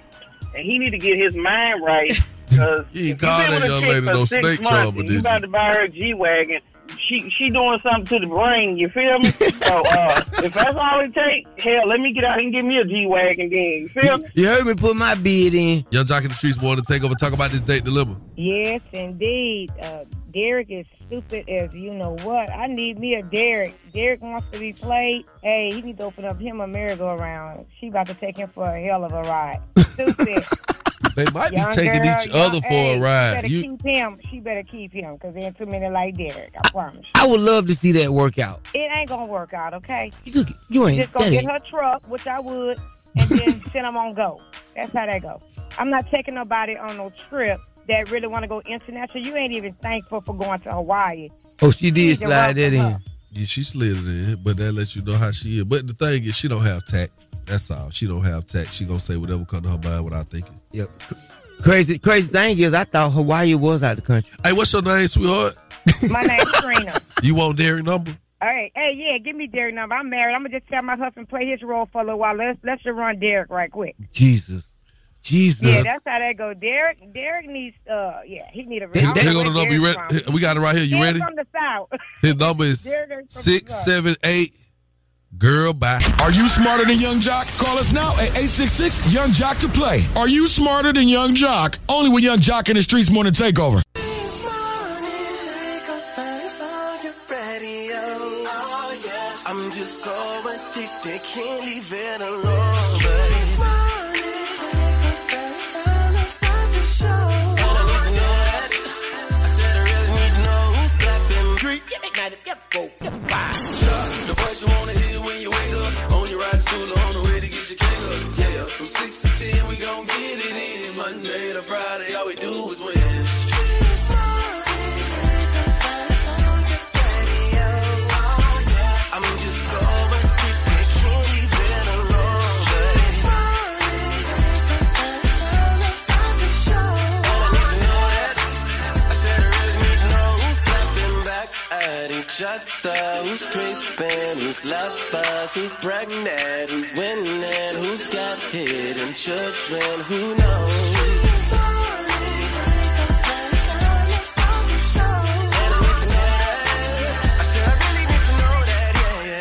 and he need to get his mind right. Because You ain't call that young lady no snake charmer, you about to buy her a G wagon. She she doing something to the brain. You feel me? so uh, if that's all it takes, hell, let me get out and give me a G wagon. Then you feel me? You heard me put my bid in. Yung Joc in the streets born to take over. Talk about this date deliver. Yes, indeed. Uh, Derek is stupid as you know what. I need me a Derek. Derek wants to be played. Hey, he needs to open up him a merry-go-round. She about to take him for a hell of a ride. Stupid. They might be taking girl, each young- other for hey, a She ride. better You, keep him. She better keep him because there ain't too many like Derek. I promise. you. I would love to see that work out. It ain't gonna work out, okay? You ain't Just gonna get ain't- her truck, which I would, and then send them on go. That's how that go. I'm not taking nobody on no trip that really want to go international. You ain't even thankful for going to Hawaii. Oh, she did slide that welcome in. yeah, she slid it in, but that lets you know how she is. But the thing is, she don't have tact. That's all. She don't have tact. She gonna say whatever come to her mind without thinking. Yep. Crazy, crazy thing is, I thought Hawaii was out of the country. Hey, what's your name, sweetheart? My name's Trina. You want Derek number? All right, hey, yeah, give me Derek number. I'm married. I'm gonna just tell my husband play his role for a little while. Let's let's just run Derek right quick. Jesus, Jesus. Yeah, that's how that go. Derek, Derek needs, uh, yeah, he need a. Here I don't here go the number. You ready? from. We got it right here. You Derek's ready? From the south. His number is Derek is from six the south. seven eight. Girl, bye. Are you smarter than Yung Joc? Call us now at 866 Yung Joc to play. Are you smarter than Yung Joc? Only with Yung Joc in the Streets Morning Takeover. Oh, I'm just so addicted, can't leave it alone. But it's morning, take the first time to start the show. And I need to know that. I said I really need to know who's clapping. Street, get me get go, get The voice you wanna who's lovers, who's pregnant, who's winning, who's got hidden children, who knows?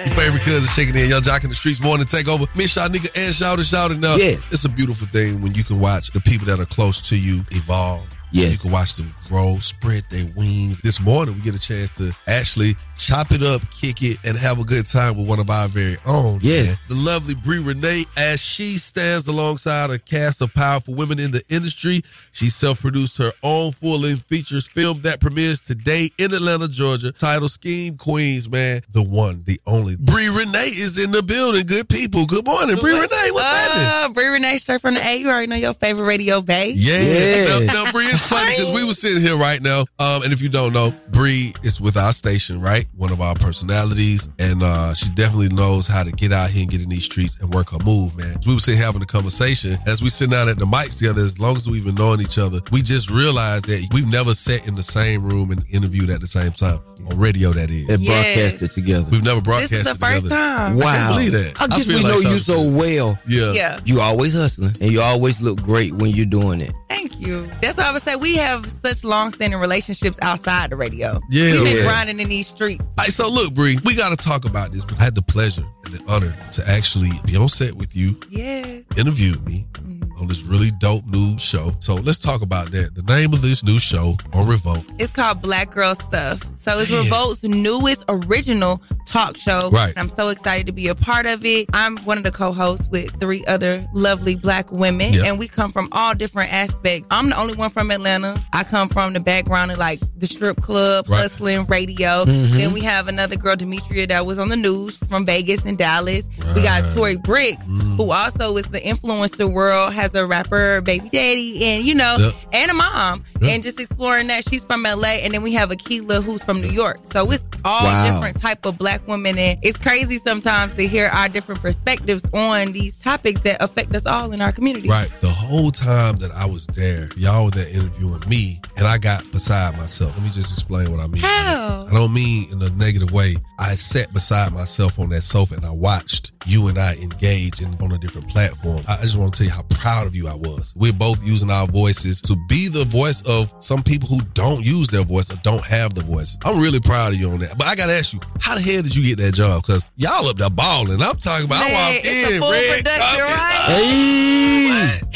Your favorite cousin checking in. Yung Joc in the streets morning take over. Miss nigga and shout it, shout it now. Yeah. It's a beautiful thing when you can watch the people that are close to you evolve. Yes. You can watch them grow, spread their wings. This morning, we get a chance to actually chop it up, kick it, and have a good time with one of our very own. Yeah. man. The lovely Brie Renee, as she stands alongside a cast of powerful women in the industry. She self produced her own full length features film that premieres today in Atlanta, Georgia. Title Scheme Queens, man. The one, the only. Brie Renee is in the building. Good people. Good morning, Brie Renee. What's happening? Uh, Brie Renee, straight from the A. You already know your favorite radio, babe. Yeah. Now, now Bree, it's funny because we were sitting here right now. Um, and if you don't know, Bree is with our station, right? One of our personalities. And uh, she definitely knows how to get out here and get in these streets and work her move, man. We were sitting having a conversation as we sit down at the mics together, as long as we've been knowing each other, we just realized that we've never sat in the same room and interviewed at the same time. On radio, that is. And broadcasted together. We've never broadcasted together is the first together. time. I can't believe that. I guess feel we like know you so well. Yeah. Yeah. You always hustling, and you always look great when you're doing it. Thank you. That's why I would say we have such long-standing relationships outside the radio. Yeah. We've been Yeah. grinding in these streets. All right, so look, Bree, we got to talk about this. I had the pleasure and the honor to actually be on set with you, Yes. interview me mm-hmm. On this really dope new show. So let's talk about that. The name of this new show on Revolt. It's called Black Girl Stuff. So it's Man. Revolt's newest original talk show. Right. And I'm so excited to be a part of it. I'm one of the co-hosts with three other lovely black women. Yeah. And we come from all different aspects. I'm the only one from Atlanta. I come from the background of like the strip club, Right. hustling, radio. Mhm. Then we have another girl, Demetria, that was on the news from Vegas and Dallas. We got Right. Tori Brixx, Mm. who also is the influencer world, has a rapper, baby daddy, and you know, Yep. and a mom. Yep. And just exploring that. She's from LA, and then we have Akila, who's from New York. So it's all Wow. different type of black women, and it's crazy sometimes to hear our different perspectives on these topics that affect us all in our community. Right. The whole time that I was there, y'all were there interviewing me, and I got beside myself. Let me just explain what I mean. How? I don't mean in a negative way. I sat beside myself on that sofa and I watched you and I engage in on a different platform. I just want to tell you how proud of you I was. We're both using our voices to be the voice of some people who don't use their voice or don't have the voice. I'm really proud of you on that. But I gotta ask you, how the hell did you get that job? Because y'all up there balling. I'm talking about I walked it's a full red production, carpet. right?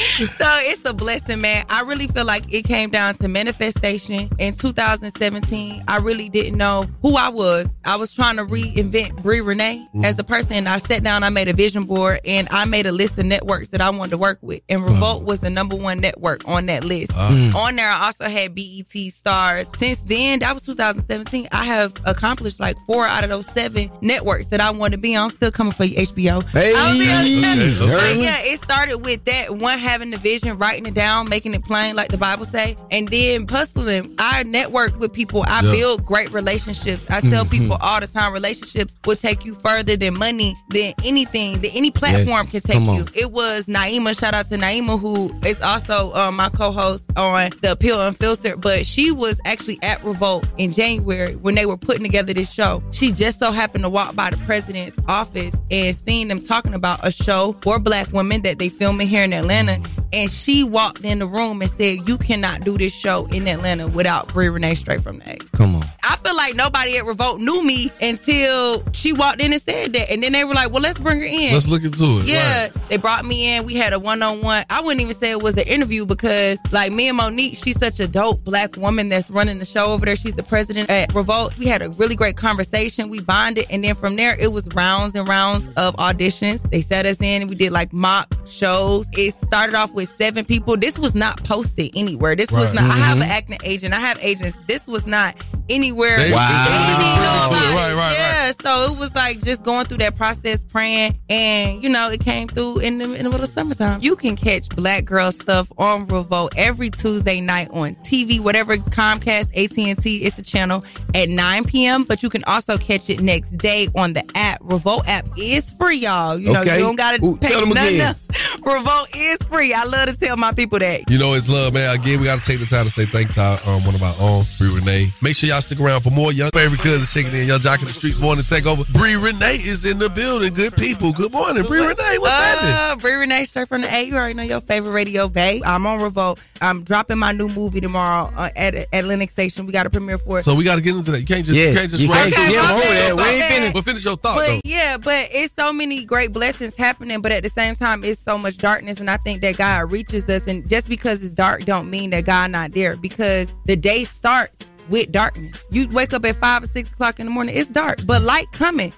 so it's a blessing, man. I really feel like it came down to manifestation in 2017. I really didn't know who I was. I was trying to reinvent Brie Renee mm-hmm. as a person. And I sat down, I made a vision board, and I made a list of networks that I wanted to work with. And Revolt was the number one network on that list. Mm. On there, I also had BET stars. Since then, that was 2017. I have accomplished like four out of those seven networks that I want to be on. I'm still coming for you, HBO. Hey. I'll be honest. Okay. But yeah, it started with that one having the vision, writing it down, making it plain, like the Bible say, and then hustling. I network with people. I Yeah. build great relationships. I tell Mhm. people all the time, relationships will take you further than money, than anything, than any platform can take you. It was Naima. Shout out to Naima, who is also uh, my co-host on the Appeal Unfiltered. But she was actually at Revolt in January when they were putting together this show. She just so happened to walk by the president's office and seen them talking about a show for black women that they filming here in Atlanta. And she walked in the room and said, "You cannot do this show in Atlanta without Brie Renee straight from the A." Come on. I feel like nobody at Revolt knew me until she walked in and said that. And then they were like, well, let's bring her in. Let's look into it. Yeah, Right. they brought me in. We had a one on one. I wouldn't even say it was an interview because, like, me and Monique, she's such a dope black woman that's running the show over there. She's the president at Revolt. We had a really great conversation. We bonded. And then from there, it was rounds and rounds of auditions. They set us in and we did like mock shows. It started off with seven people. This was not posted anywhere. This was Right. not, I have an mm-hmm. acting agent, I have agents. This was not anywhere. They- Wow. They didn't need Wow. nobody. Right, right, yeah, so it was like just going through that process, praying, and you know, it came through in the, in the middle of summertime. You can catch Black Girl stuff on Revolt every Tuesday night on TV, whatever Comcast, AT and T, it's a channel at 9 p.m. But you can also catch it next day on the app. Revolt app is free, y'all. You know, Okay. you don't gotta Ooh, pay nothing again. else. Revolt is free. I love to tell my people that. You know, it's love, man. Again, we got to take the time to say thanks to our, um, one of our own, Bree Renee. Make sure y'all stick around for more Young Favorite Cousin checking in. Yung Joc in the Streets morning takeover. Bree Renee is in the building. Good people. Good morning, Bree Renee. What's happening? Uh, Bree Renee, straight from the A. You already know your favorite radio, babe. I'm on Revolt. I'm dropping my new movie tomorrow uh, at at Lennox Station. We got a premiere for it. So we got to get into that. You can't just, Yeah, you can't just you run can't through skip over that. We ain't finished. But finish your thought, But though. yeah, but it's so many great blessings happening, but at the same time, it's so much darkness, and I think that God reaches us, and just because it's dark, don't mean that God not there, because the day starts with darkness. You wake up at five or six o'clock in the morning, it's dark, but light coming.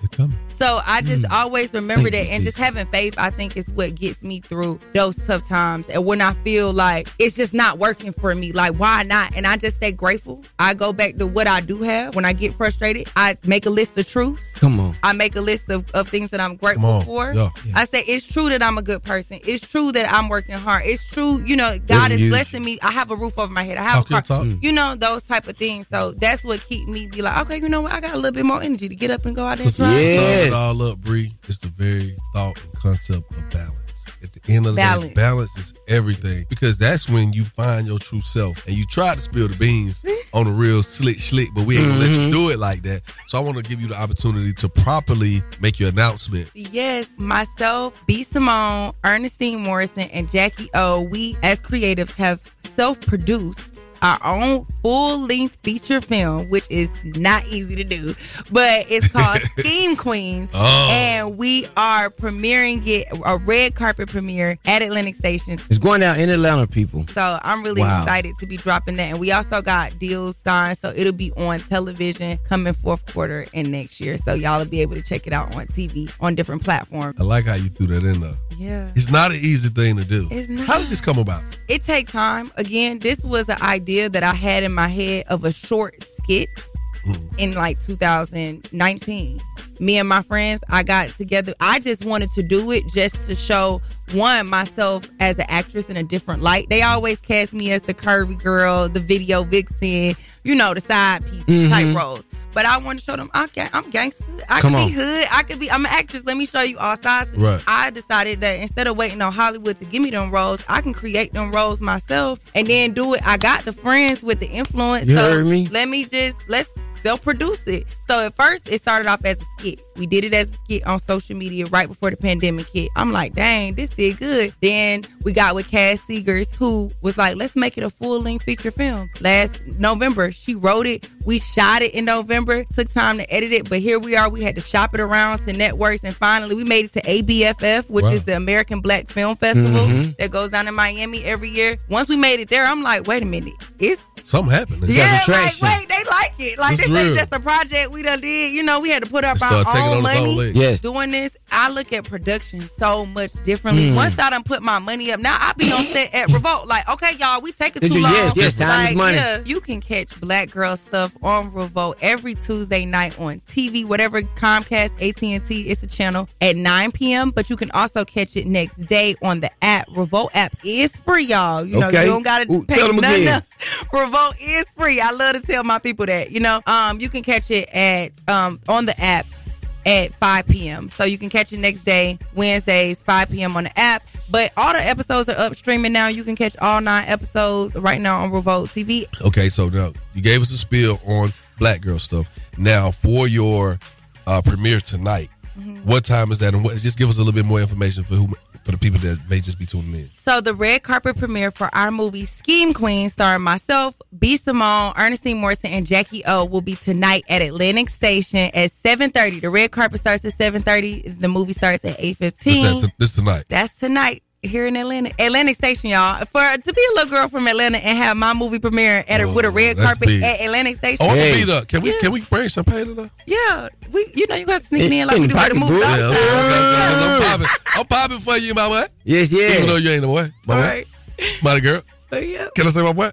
So I just mm. always remember that, and just having faith, I think, is what gets me through those tough times. And when I feel like it's just not working for me, like why not? And I just stay grateful. I go back to what I do have. When I get frustrated, I make a list of truths. Come on. I make a list of, of things that I'm grateful for. Yeah. I say it's true that I'm a good person. It's true that I'm working hard. It's true, you know, God Really is blessing me. I have a roof over my head. I have Talk a car. talk. Mm. You know, those type of things. So that's what keep me be like, okay, you know what? I got a little bit more energy to get up and go out there and try. It all up, Bree, it's the very thought and concept of balance. At the end of the Balance. day, balance is everything because that's when you find your true self. And you try to spill the beans on a real slick slick, but we ain't gonna let you Mm-hmm. do it like that. So I want to give you the opportunity to properly make your announcement. Yes, myself, B. Simone, Ernestine Morrison, and Jackie O. We, as creatives, have self produced our own full length feature film, which is not easy to do, but it's called Scheme Queens. Oh. And we are premiering it, a red carpet premiere at Atlantic Station. It's going down in Atlanta, people. So I'm really Wow. excited to be dropping that. And we also got deals signed. So it'll be on television coming fourth quarter and next year. So y'all will be able to check it out on TV on different platforms. I like how you threw that in there. Yeah. It's not an easy thing to do. It's not. How did this come about? It takes time. Again, this was an idea that I had in my head of a short skit in like 2019. Me and my friends, I got together. I just wanted to do it just to show one myself as an actress in a different light. They always cast me as the curvy girl, the video vixen, you know, the side piece Mhm. type roles. But I want to show them I can, I'm gangster. I Come can on. be hood. I could be. I'm an actress. Let me show you all sides. Right. I decided that instead of waiting on Hollywood to give me them roles, I can create them roles myself and then do it. I got the friends with the influence. You so heard me? Let me just let's self-produce it. So at first it started off as a skit. We did it as a skit on social media right before the pandemic hit. I'm like, dang, this did good. Then we got with Cass Seegers, who was like, let's make it a full-length feature film. Last November, she wrote it. We shot it in November. Took time to edit it, but here we are. We had to shop it around to networks, and finally we made it to ABFF, which Wow. is the American Black Film Festival Mhm. that goes down in Miami every year. Once we made it there, I'm like, wait a minute, it's Something happened. yeah, like wait, they like it. Like It's this ain't real. just a project we done did. You know, we had to put up It our own on its own money. Yes. doing this. I look at production so much differently. Mm. Once I done put my money up, now I be on set at Revolt. Like, okay, y'all, we take taking too Yes, long. yes, yes, time is like, money. Yeah, you can catch Black Girl stuff on Revolt every Tuesday night on TV, whatever Comcast, AT and T. It's a channel at 9 p.m. But you can also catch it next day on the app. Revolt app is free, y'all. You know, Okay. you don't gotta Ooh, pay tell 'em nothing again. else. Revolt is free. I love to tell my people that. You know, um, you can catch it at um on the app at 5 p.m. So you can catch it next day, Wednesdays, 5 p.m. on the app. But all the episodes are up streaming now. You can catch all nine episodes right now on Revolt TV. Okay, so now you gave us a spill on black girl stuff. Now for your uh, premiere tonight, Mm-hmm. what time is that? And what, just give us a little bit more information for who for the people that may just be tuning in. So the red carpet premiere for our movie Scheme Queen, starring myself, B. Simone, Ernestine Morrison, and Jackie O, will be tonight at Atlantic Station at 7:30. The red carpet starts at 7:30. The movie starts at 8:15. This, this tonight. That's tonight here in Atlanta, Atlantic Station, y'all. For to be a little girl from Atlanta and have my movie premiere at a, with a oh, red carpet big. at Atlantic Station. Oh, I'm gonna be. Can we can we bring some champagne to that? Yeah, we. You know, you got to sneak In- in like we do the at the movie. pocketbook. Yeah, time. okay, okay, I'm popping. I'm popping for you, my boy. Yes, yeah. Even though you ain't the boy, my boy, Right. my girl. But yeah. Can I say my boy?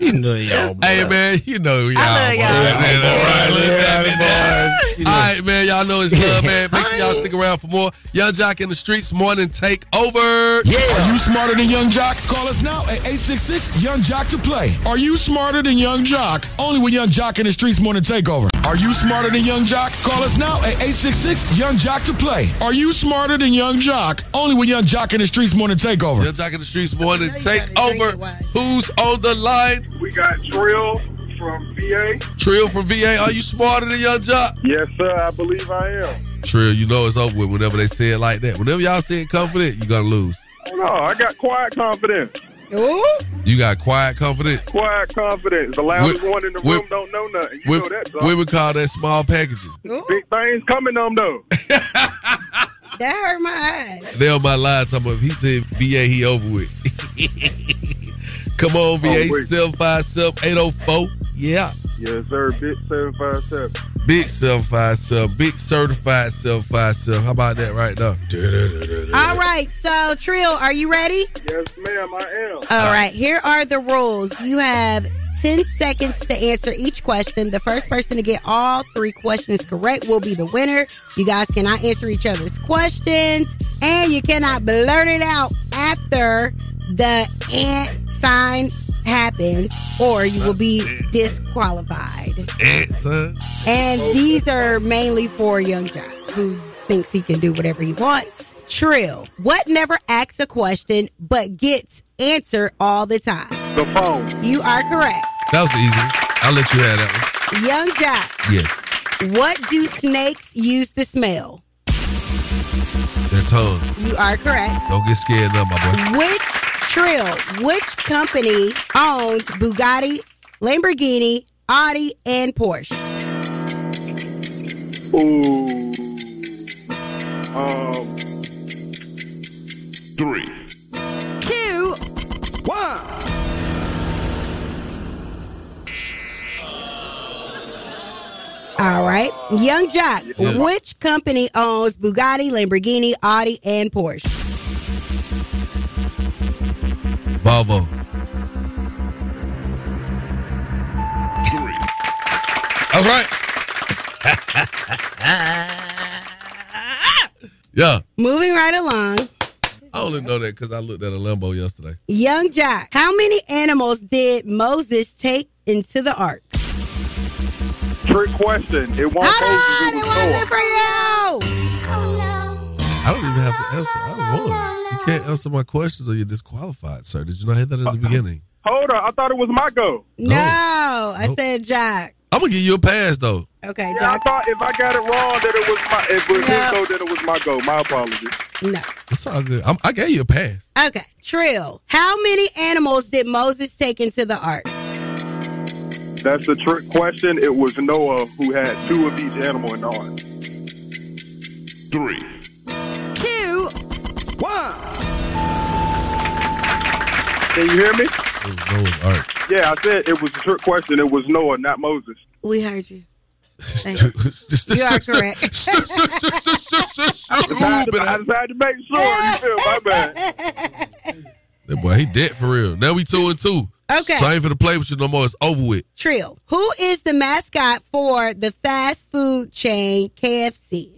You know y'all. Hey man, you know y'all. love y'all. boys. All right, look at me, boys. All right, man. Y'all know it's love, man. Make sure y'all stick around for more Yung Joc in the Streets morning take over. Yeah. Are you smarter than Yung Joc? Call us now at 866 Yung Joc to play. Are you smarter than Yung Joc? Only with Yung Joc in the Streets Morning Takeover. Are you smarter than Yung Joc? Call us now at 866 Yung Joc to play. Are you smarter than Yung Joc? Only with Yung Joc in the Streets Morning Takeover. Yung Joc in the Streets morning take over. Who's on the line? We got Trill from VA. Trill from VA. Are you smarter than your job? Yes, sir. I believe I am. Trill, you know it's over with whenever they say it like that. Whenever y'all say it confident, you're gonna lose. Oh, no, I got quiet confidence. You got quiet confident. Quiet confidence. The loudest Whip- one in the whip- room don't know nothing. You We, know that, we dog. would call that small packaging. Big things coming on though. That hurt my eyes. They on my line talking about if he said VA, he over with. Come on, VA Oh, wait. 757 804. Yeah. Yes, sir. Big seven five seven. Big 757. Big certified 757. How about that right now? All right, so Trill, are you ready? Yes, ma'am. I am. All right, here are the rules. You have 10 seconds to answer each question. The first person to get all three questions correct will be the winner. You guys cannot answer each other's questions, and you cannot blurt it out after the ant sign happens, or you will be disqualified. Answer. And these are mainly for Yung Joc, who thinks he can do whatever he wants. Trill. What never asks a question but gets answered all the time? The phone. You are correct. That was the easy one. I'll let you have that one. Yung Joc. one. Yes. What do snakes use to smell? Their tongue. You are correct. Don't get scared now, my boy. Which Trill, which company owns Bugatti, Lamborghini, Audi, and Porsche? Ooh. Um. Three. Two. One. All right. Yung Joc, which company owns Bugatti, Lamborghini, Audi, and Porsche? Volvo. All right. yeah. Moving right along. I only know that because I looked at a Lambo yesterday. Young Jack, how many animals did Moses take into the ark? Trick question. It won't Hold on, it wasn't for you. I don't even have to answer. I won. You can't answer my questions or you're disqualified, sir. Did you not hear that at the uh, uh, beginning? Hold on. I thought it was my go. No, I said Jack. I'm gonna give you a pass though. Okay, Yeah, I Jack. thought if I got it wrong, that it was my. If it was his go, that it was my go. My apologies. No. It's all good. I'm, I gave you a pass. Okay, Trill. How many animals did Moses take into the ark? That's the trick question. It was Noah who had two of each animal in the ark. Three. Two. One. Can you hear me? It was Noah's ark. Yeah, I said it was a trick question. It was Noah, not Moses. We heard you. Thank you. you are correct. I decided, I decided to make sure. You feel my bad. That boy, he dead for real. Now we two and two. Okay. So I ain't finna play with you no more. It's over with. Trill. Who is the mascot for the fast food chain KFC?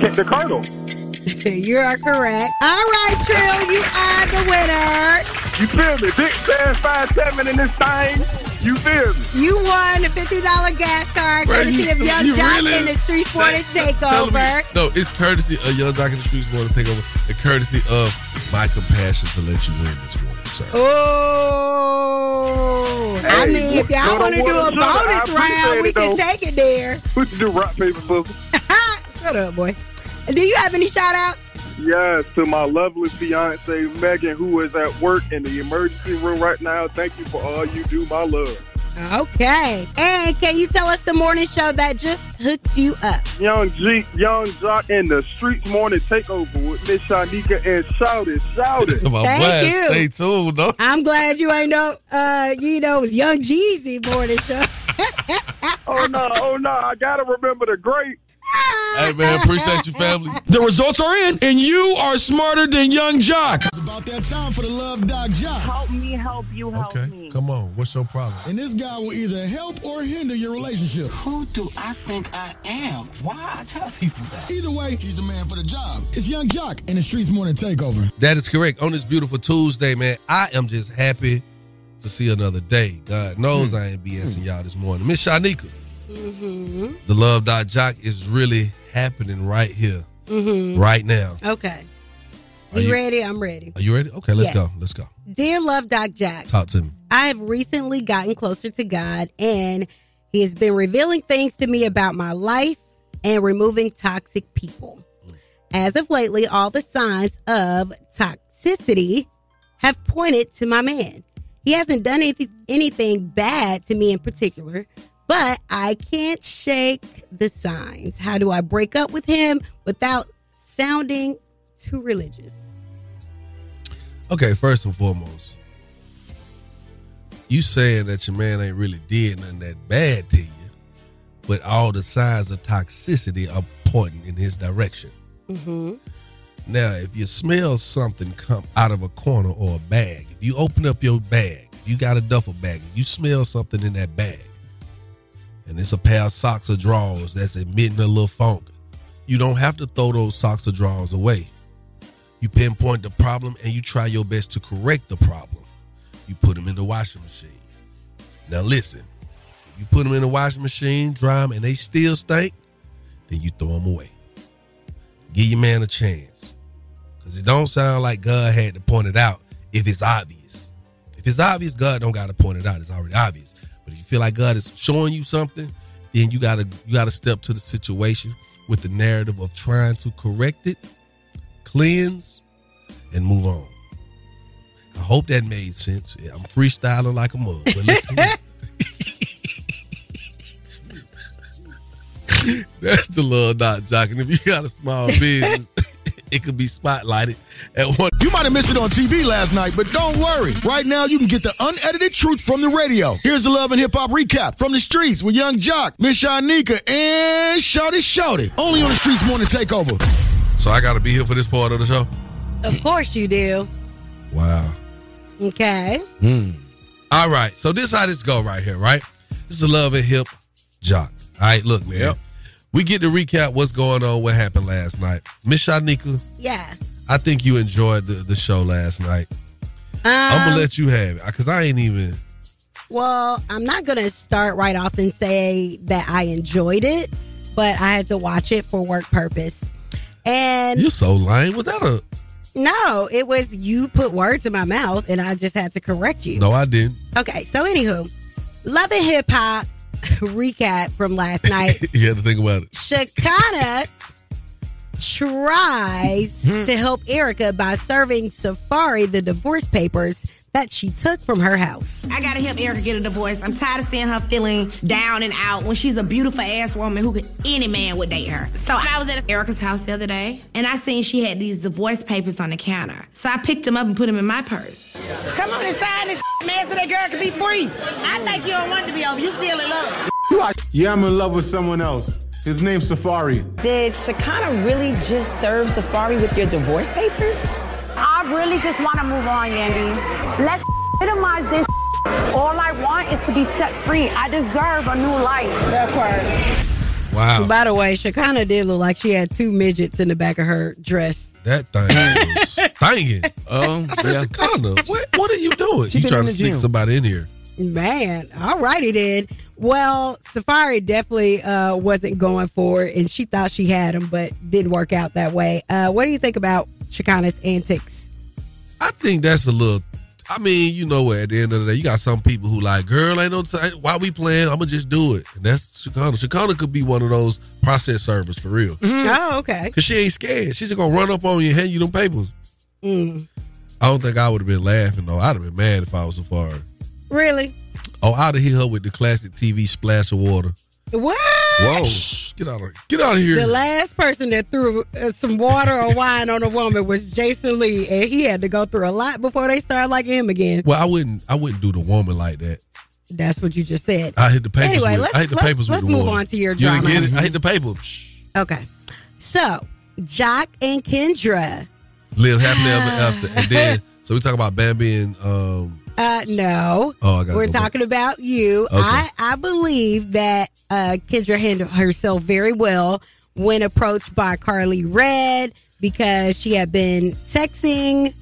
The Colonel. you are correct. All right, Trill, you are the winner. You feel me? Big fast five seven in this thing. You feel me? You won a fifty dollar gas card Bro, courtesy you- of Young you Jock really- and the Street Sporting Tell me- Takeover. No, it's courtesy of Yung Joc in the Streets want to take over. And courtesy of my compassion to let you win this morning, sir. Oh, I mean, if y'all want to do a a sugar. I bonus round, we can though. take it there. We should do rock paper scissors. Shut up, boy. Do you have any shout outs? Yes, to my lovely fiance Megan, who is at work in the emergency room right now. Thank you for all you do, my love. Okay. And can you tell us the morning show that just hooked you up? Young G, Yung Joc, and the Streets Morning Takeover with Miss Shyneka and Shout It, Shout It. My Thank boy, you. Stay tuned, though. I'm glad you ain't know, uh, you know, it was Young Jeezy morning show. Oh no, oh no, I gotta remember the great. Hey man, appreciate you, family. The results are in, and you are smarter than Yung Joc. It's about that time for the Love Doc Joc. Help me help you help Okay, me. come on. What's your problem? And this guy will either help or hinder your relationship. Who do I think I am? Why I tell people that? Either way, he's a man for the job. It's Yung Joc and the Streets Morning Takeover. That is correct. On this beautiful Tuesday, man, I am just happy to see another day. God knows hmm. I ain't BSing y'all this morning. Miss Shyneka, Mm-hmm. the Love Dot Joc is really happening right here, Mm-hmm. right now. Okay. Are You you- ready? I'm ready. Are you ready? Okay, let's Yes. go. Let's go. Dear Love Doc Jack, Talk to me. I have recently gotten closer to God and He has been revealing things to me about my life and removing toxic people. As of lately, all the signs of toxicity have pointed to my man. He hasn't done anything, anything bad to me in particular, but I can't shake the signs. How do I break up with him without sounding too religious? Okay, first and foremost, you saying that your man ain't really did nothing that bad to you, but all the signs of toxicity are pointing in his direction. Mm-hmm. Now, if you smell something come out of a corner or a bag, if you open up your bag, you got a duffel bag, you smell something in that bag, and it's a pair of socks or drawers that's emitting a little funk, you don't have to throw those socks or drawers away. You pinpoint the problem and you try your best to correct the problem. You put them in the washing machine. Now, listen, if you put them in the washing machine, dry them, and they still stink, then you throw them away. Give your man a chance. Because it don't sound like God had to point it out if it's obvious. If it's obvious, God don't got to point it out. It's already obvious. Feel like God is showing you something, then you gotta you gotta step to the situation with the narrative of trying to correct it, cleanse, and move on. I hope that made sense. I'm freestyling like a mug. But listen, that's the little dot jock. And if you got a small business, it could be spotlighted at one. You might have missed it on TV last night, but don't worry. Right now, you can get the unedited truth from the radio. Here's the Love and Hip Hop recap from the streets with Yung Joc, Miss Shyneka, and Shouty Shouty. Only on the Streets Morning Takeover. So I got to be here for this part of the show. Of course you do. Wow. Okay. Hmm. All right. So this how this go right here, right? This is a love and hip jock. All right, look, man. We get to recap what's going on, what happened last night. Miss Shyneka, Yeah. I think you enjoyed the, the show last night. Um, I'm gonna let you have it because I ain't even Well, I'm not going to start right off and say that I enjoyed it, but I had to watch it for work purpose. And You're so lame. Was that a? no, it was you put words in my mouth and I just had to correct you. No, I didn't. Okay, so anywho, Love and Hip Hop recap from last night. you had to think about it. Shekinah tries Hmm. to help Erica by serving Safaree the divorce papers that she took from her house. I gotta help Erica get a divorce. I'm tired of seeing her feeling down and out when she's a beautiful ass woman who could any man would date her. So I was at Erica's house the other day and I seen she had these divorce papers on the counter. So I picked them up and put them in my purse. Come on and sign this man so that girl can be free. I think you don't want it to be over. You still in love. You are. Yeah, I'm in love with someone else. His name's Safaree. Did Shekinah really just serve Safaree with your divorce papers? I really just want to move on, Yandy. Let's minimize this. All I want is to be set free. I deserve a new life. That part. Wow. By the way, Shekinah did look like she had two midgets in the back of her dress. That thing was stinging. Um, I said, Shekinah, what, what are you doing? She You trying to sneak gym. somebody in here. Man, all righty then. Well, Safaree definitely uh, wasn't going for it, and she thought she had him, but didn't work out that way. Uh, what do you think about Shekinah's antics? I think that's a little. I mean, you know what? At the end of the day, you got some people who like, girl, ain't no time. Why we playing? I'm gonna just do it. And that's Shekinah. Shekinah could be one of those process servers for real. Oh, okay. Cause she ain't scared. She's just gonna run up on you and hand you them papers. Mm. I don't think I would have been laughing though. I'd have been mad if I was a far. Really? Oh, I'd have hit her with the classic TV splash of water. What? Whoa! Get out of get out of here. The last person that threw uh, some water or wine on a woman was Jason Lee, and he had to go through a lot before they started liking him again. well, I wouldn't. I wouldn't do the woman like that. That's what you just said. I hit the papers. Anyway, with, let's- I hit the let's- papers let's move water. on to your You didn't drama. get it? I hit the papers. Okay. So, Joc and Kendra. Live happily ever after, and then so we talk about Bambi and um. Uh, no. Oh, I got. We're talking about you. Okay. I, I believe that uh, Kendra handled herself very well when approached by Karlie Redd because she had been texting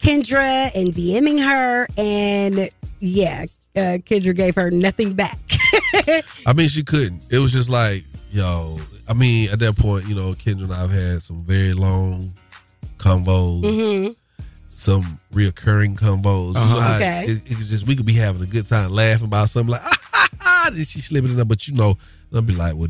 Kendra and DMing her, and yeah, uh, Kendra gave her nothing back. I mean, she couldn't. It was just like, yo. I mean, at that point, you know, Kendra and I've had some very long convos, hmm some reoccurring combos. Uh-huh. how Okay. It, it's just we could be having a good time laughing about something like, ah, ha, ha, then she slip it in there. But you know, I'll be like, well.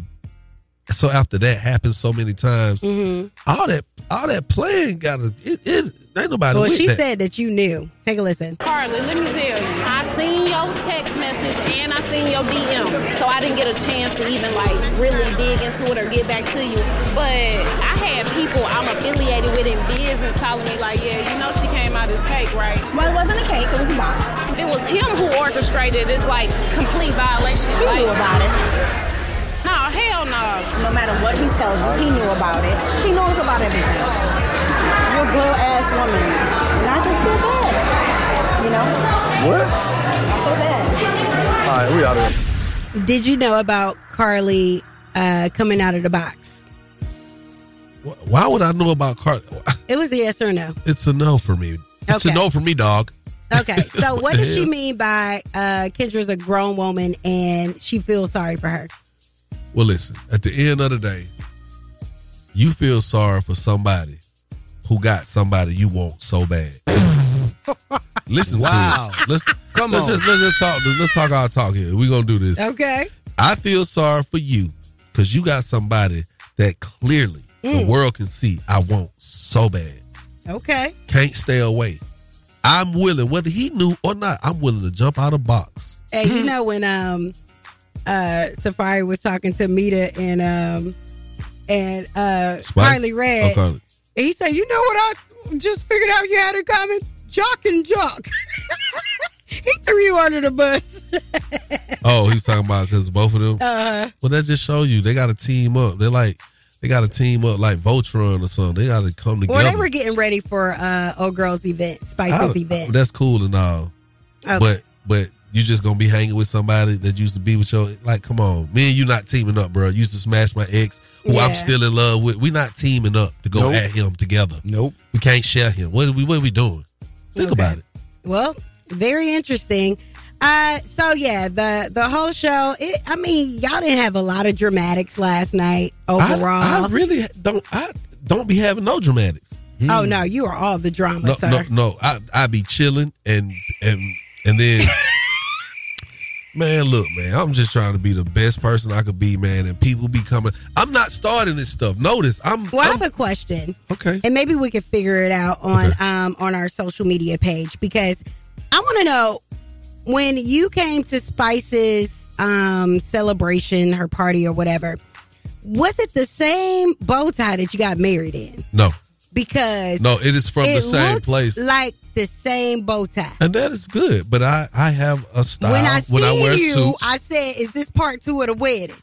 So after that happens so many times, hmm all that all that playing got to it, it ain't nobody. Well, she that. said that you knew. Take a listen. Karlie, let me tell you, I seen your text message and I seen your DM, so I didn't get a chance to even like really dig into it or get back to you. But I had people I'm affiliated with in business telling me like, yeah, you know, she came out as cake, right? Well, it wasn't a cake, it was a box. It was him who orchestrated this like complete violation. He like, knew about it. No, hell no. No matter what he tells you, he knew about it. He knows about everything. You're a good ass woman. And I just feel bad. You know? What? I feel bad. All right, we out of here. Did you know about Karlie uh, coming out of the box? Why would I know about Karlie? It was a yes or no. It's a no for me. It's Okay. a no for me, dog. Okay, so what the did she mean by uh, Kendra's a grown woman and she feels sorry for her? Well, listen. At the end of the day, you feel sorry for somebody who got somebody you want so bad. listen Wow. to it. Let's Come let's on. Just, let's just talk. Let's talk our talk here. We're gonna do this. Okay. I feel sorry for you because you got somebody that clearly the Mm. world can see I want so bad. Okay. Can't stay away. I'm willing, whether he knew or not, I'm willing to jump out of box. And you know when um uh Safaree was talking to Meda and um and uh Spice? Karlie Redd, Oh, Karlie. he said, "You know what I just figured out you had in common? Joc and Joc." he threw you under the bus. Oh, he's talking about because both of them. Uh, Well, that just shows you they got to team up. They're like they got to team up like Voltron or something. They got to come together. well, they were getting ready for uh old girls event, Spice's I- event. That's cool and all, Okay. but but you just gonna be hanging with somebody that used to be with your like. Come on, me and you not teaming up, bro. Used to smash my ex, who Yeah. I'm still in love with. We not teaming up to go Nope. at him together. Nope. We can't share him. What are we? What are we doing? Think Okay. about it. Well, very interesting. Uh, so yeah, the the whole show. It, I mean, y'all didn't have a lot of dramatics last night overall. I, I really don't. I don't be having no dramatics. oh no, you are all the drama, No, sir. no, no. I I be chilling and and and then. Man, look, man, I'm just trying to be the best person I could be, man, and people be coming. I'm not starting this stuff. Notice, I'm. Well, I I'm have a question. Okay. And maybe we could figure it out on um on our social media page because I want to know when you came to Spice's um celebration, her party or whatever, was it the same bow tie that you got married in? no, Because no. It is from the same place, like the same bow tie. and that is good. But I I have a style when I when I wear you, suits. I said, "Is this part two of the wedding?"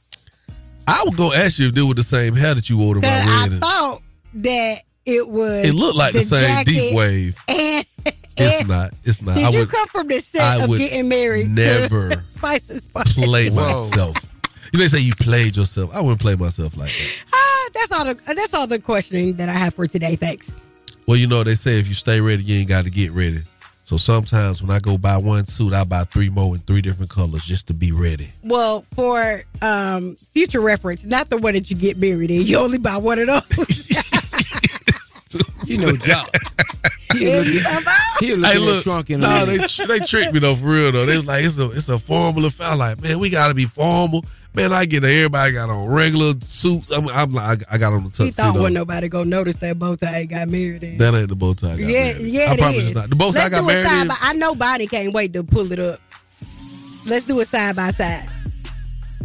I would go ask you if they were the same hair that you wore to my Because I wedding. thought that it was. It looked like the, same deep wave. And It's not. It's not. did I you would come from the set I of would getting married? never to Spice's party? play myself. You may say you played yourself. I wouldn't play myself like that. Ah, that's all. The, that's all the questioning that I have for today. Thanks. Well, you know, they say if you stay ready, you ain't got to get ready. So sometimes when I go buy one suit, I buy three more in three different colors just to be ready. Well, for um, future reference, not the one that you get married in. You only buy one of those. You know, Joc. He Yeah, look, you talking look Hey, in the look, trunk and no, they they tricked me though for real though. They was like, it's a it's a formal affair. I'm like, man, we gotta be formal. Man, I get there, everybody got on regular suits. I'm, I'm like, I got on the He thought tuxedo. wasn't nobody gonna notice that bow tie he got married in. That ain't the bow tie. I got yeah, married. yeah, I it promise is. it's not. The bow tie Let's got do it married side in. by. I know Bonnie can't wait to pull it up. Let's do it side by side.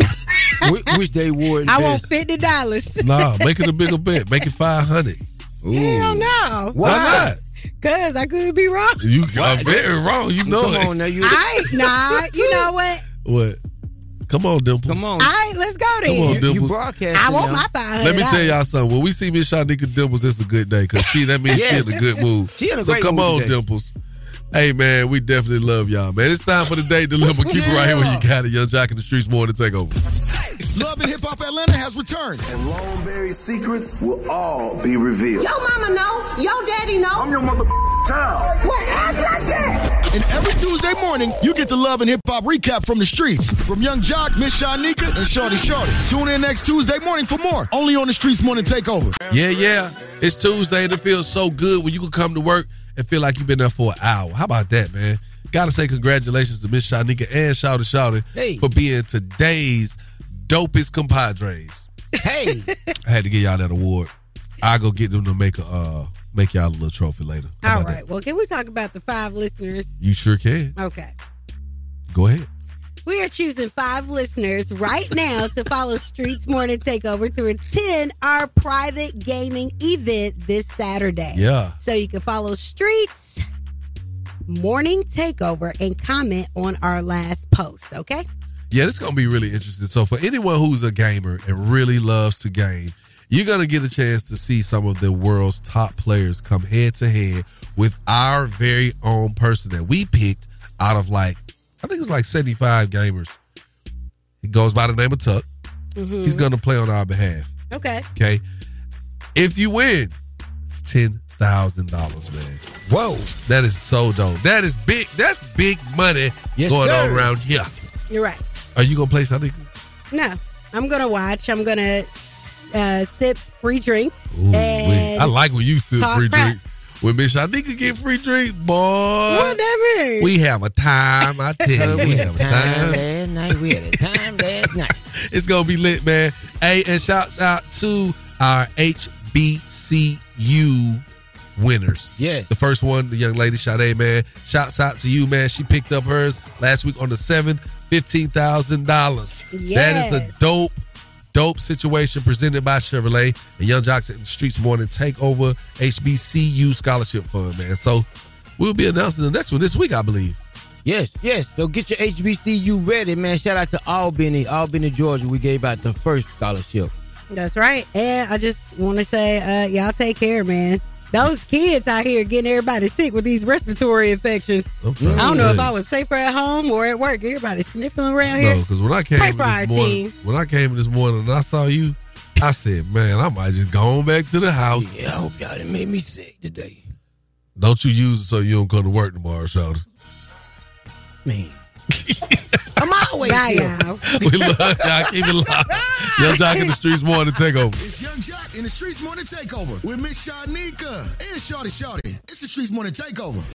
Which, which they wore it I best. want fifty dollars. Nah, make it a bigger bet. Make it five hundred. Hell no. Why not? Cause I could be wrong. You are very wrong. You know Come it. on now, you. I nah. You know what? What? Come on, Dimple. Come on. All right, let's go then. Come on, You Dimples. broadcast. I want my five hundred. Let me tell y'all something. When we see Miss Shyneka Dimples, it's a good day because she that means Yes. she in a good mood. She in a so great come mood on, today. Dimples. Hey man, we definitely love y'all, man. It's time for the day dilemma. Keep it right here where you got it. Yung Joc in the streets more to take over. Love and Hip Hop Atlanta has returned. And Longberry secrets will all be revealed. Yo mama know, yo daddy know. I'm your mother child. What act like that? And every Tuesday morning, you get the Love and Hip Hop recap from the streets. From Yung Joc, Miss Shyneka, and Shorty Shorty. Tune in next Tuesday morning for more. Only on the Streetz Morning Takeover. Yeah, yeah. It's Tuesday and it feels so good when you can come to work and feel like you've been there for an hour. How about that, man? Gotta say congratulations to Miss Shyneka and Shouty Shouty Hey. for being today's dopest compadres. Hey, I had to give y'all that award. I go get them to make a uh make y'all a little trophy later. How All right. Well, can we talk about the five listeners? You sure can. Okay. Go ahead. We are choosing five listeners right now to follow Streetz Morning Takeover to attend our private gaming event this Saturday. Yeah. So you can follow Streetz Morning Takeover and comment on our last post, okay? Yeah, it's gonna be really interesting. So for anyone who's a gamer and really loves to game, you're gonna get a chance to see some of the world's top players come head to head with our very own person that we picked out of like I think it's like 75 gamers. He goes by the name of Tuck. Mhm. He's gonna play on our behalf. Okay. Okay. If you win, it's ten thousand dollars, man. whoa. That is so dope. That is big. That's big money Yes, going on around here. You're right. Are you gonna play Shyneka? No, I'm going to watch. I'm going to uh, sip free drinks. Ooh, and. I like when you sip talk free crap. drinks. When Miss Shyneka get free drinks, boy. What that mean? We have a time, I tell you, we have a time. last night. We had a time last night. It's gonna be lit, man. Hey, and shouts out to our HBCU winners. Yes. The first one, the young lady Sade, man. Shouts out to you, man. She picked up hers last week on the seventh, fifteen thousand dollars. Yes. That is a dope, dope situation presented by Chevrolet and Yung Joc's in the Streetz Morning Takeover HBCU Scholarship Fund, man. So we'll be announcing the next one this week, I believe. Yes, yes. So get your HBCU ready, man. Shout out to Albany, Albany, Georgia. We gave out the first scholarship. That's right. And I just want to say, uh, y'all take care, man. Those kids out here getting everybody sick with these respiratory infections. I'm I don't know if. I was safer at home or at work. Everybody sniffing around here. No, here. because when I came Pray in for our this morning, team. when I came in this morning and I saw you, I said, "Man, I might just go on back to the house." Yeah, I hope y'all didn't make me sick today. Don't you use it so you don't come to work tomorrow, Shawty. Man. I'm always Bye, here. y'all. We love y'all. Keep it locked. Yung Joc in the streets morning takeover. It's Yung Joc in the Streetz Morning Takeover with Miss Shyneka and Shorty Shorty. It's the Streetz Morning Takeover.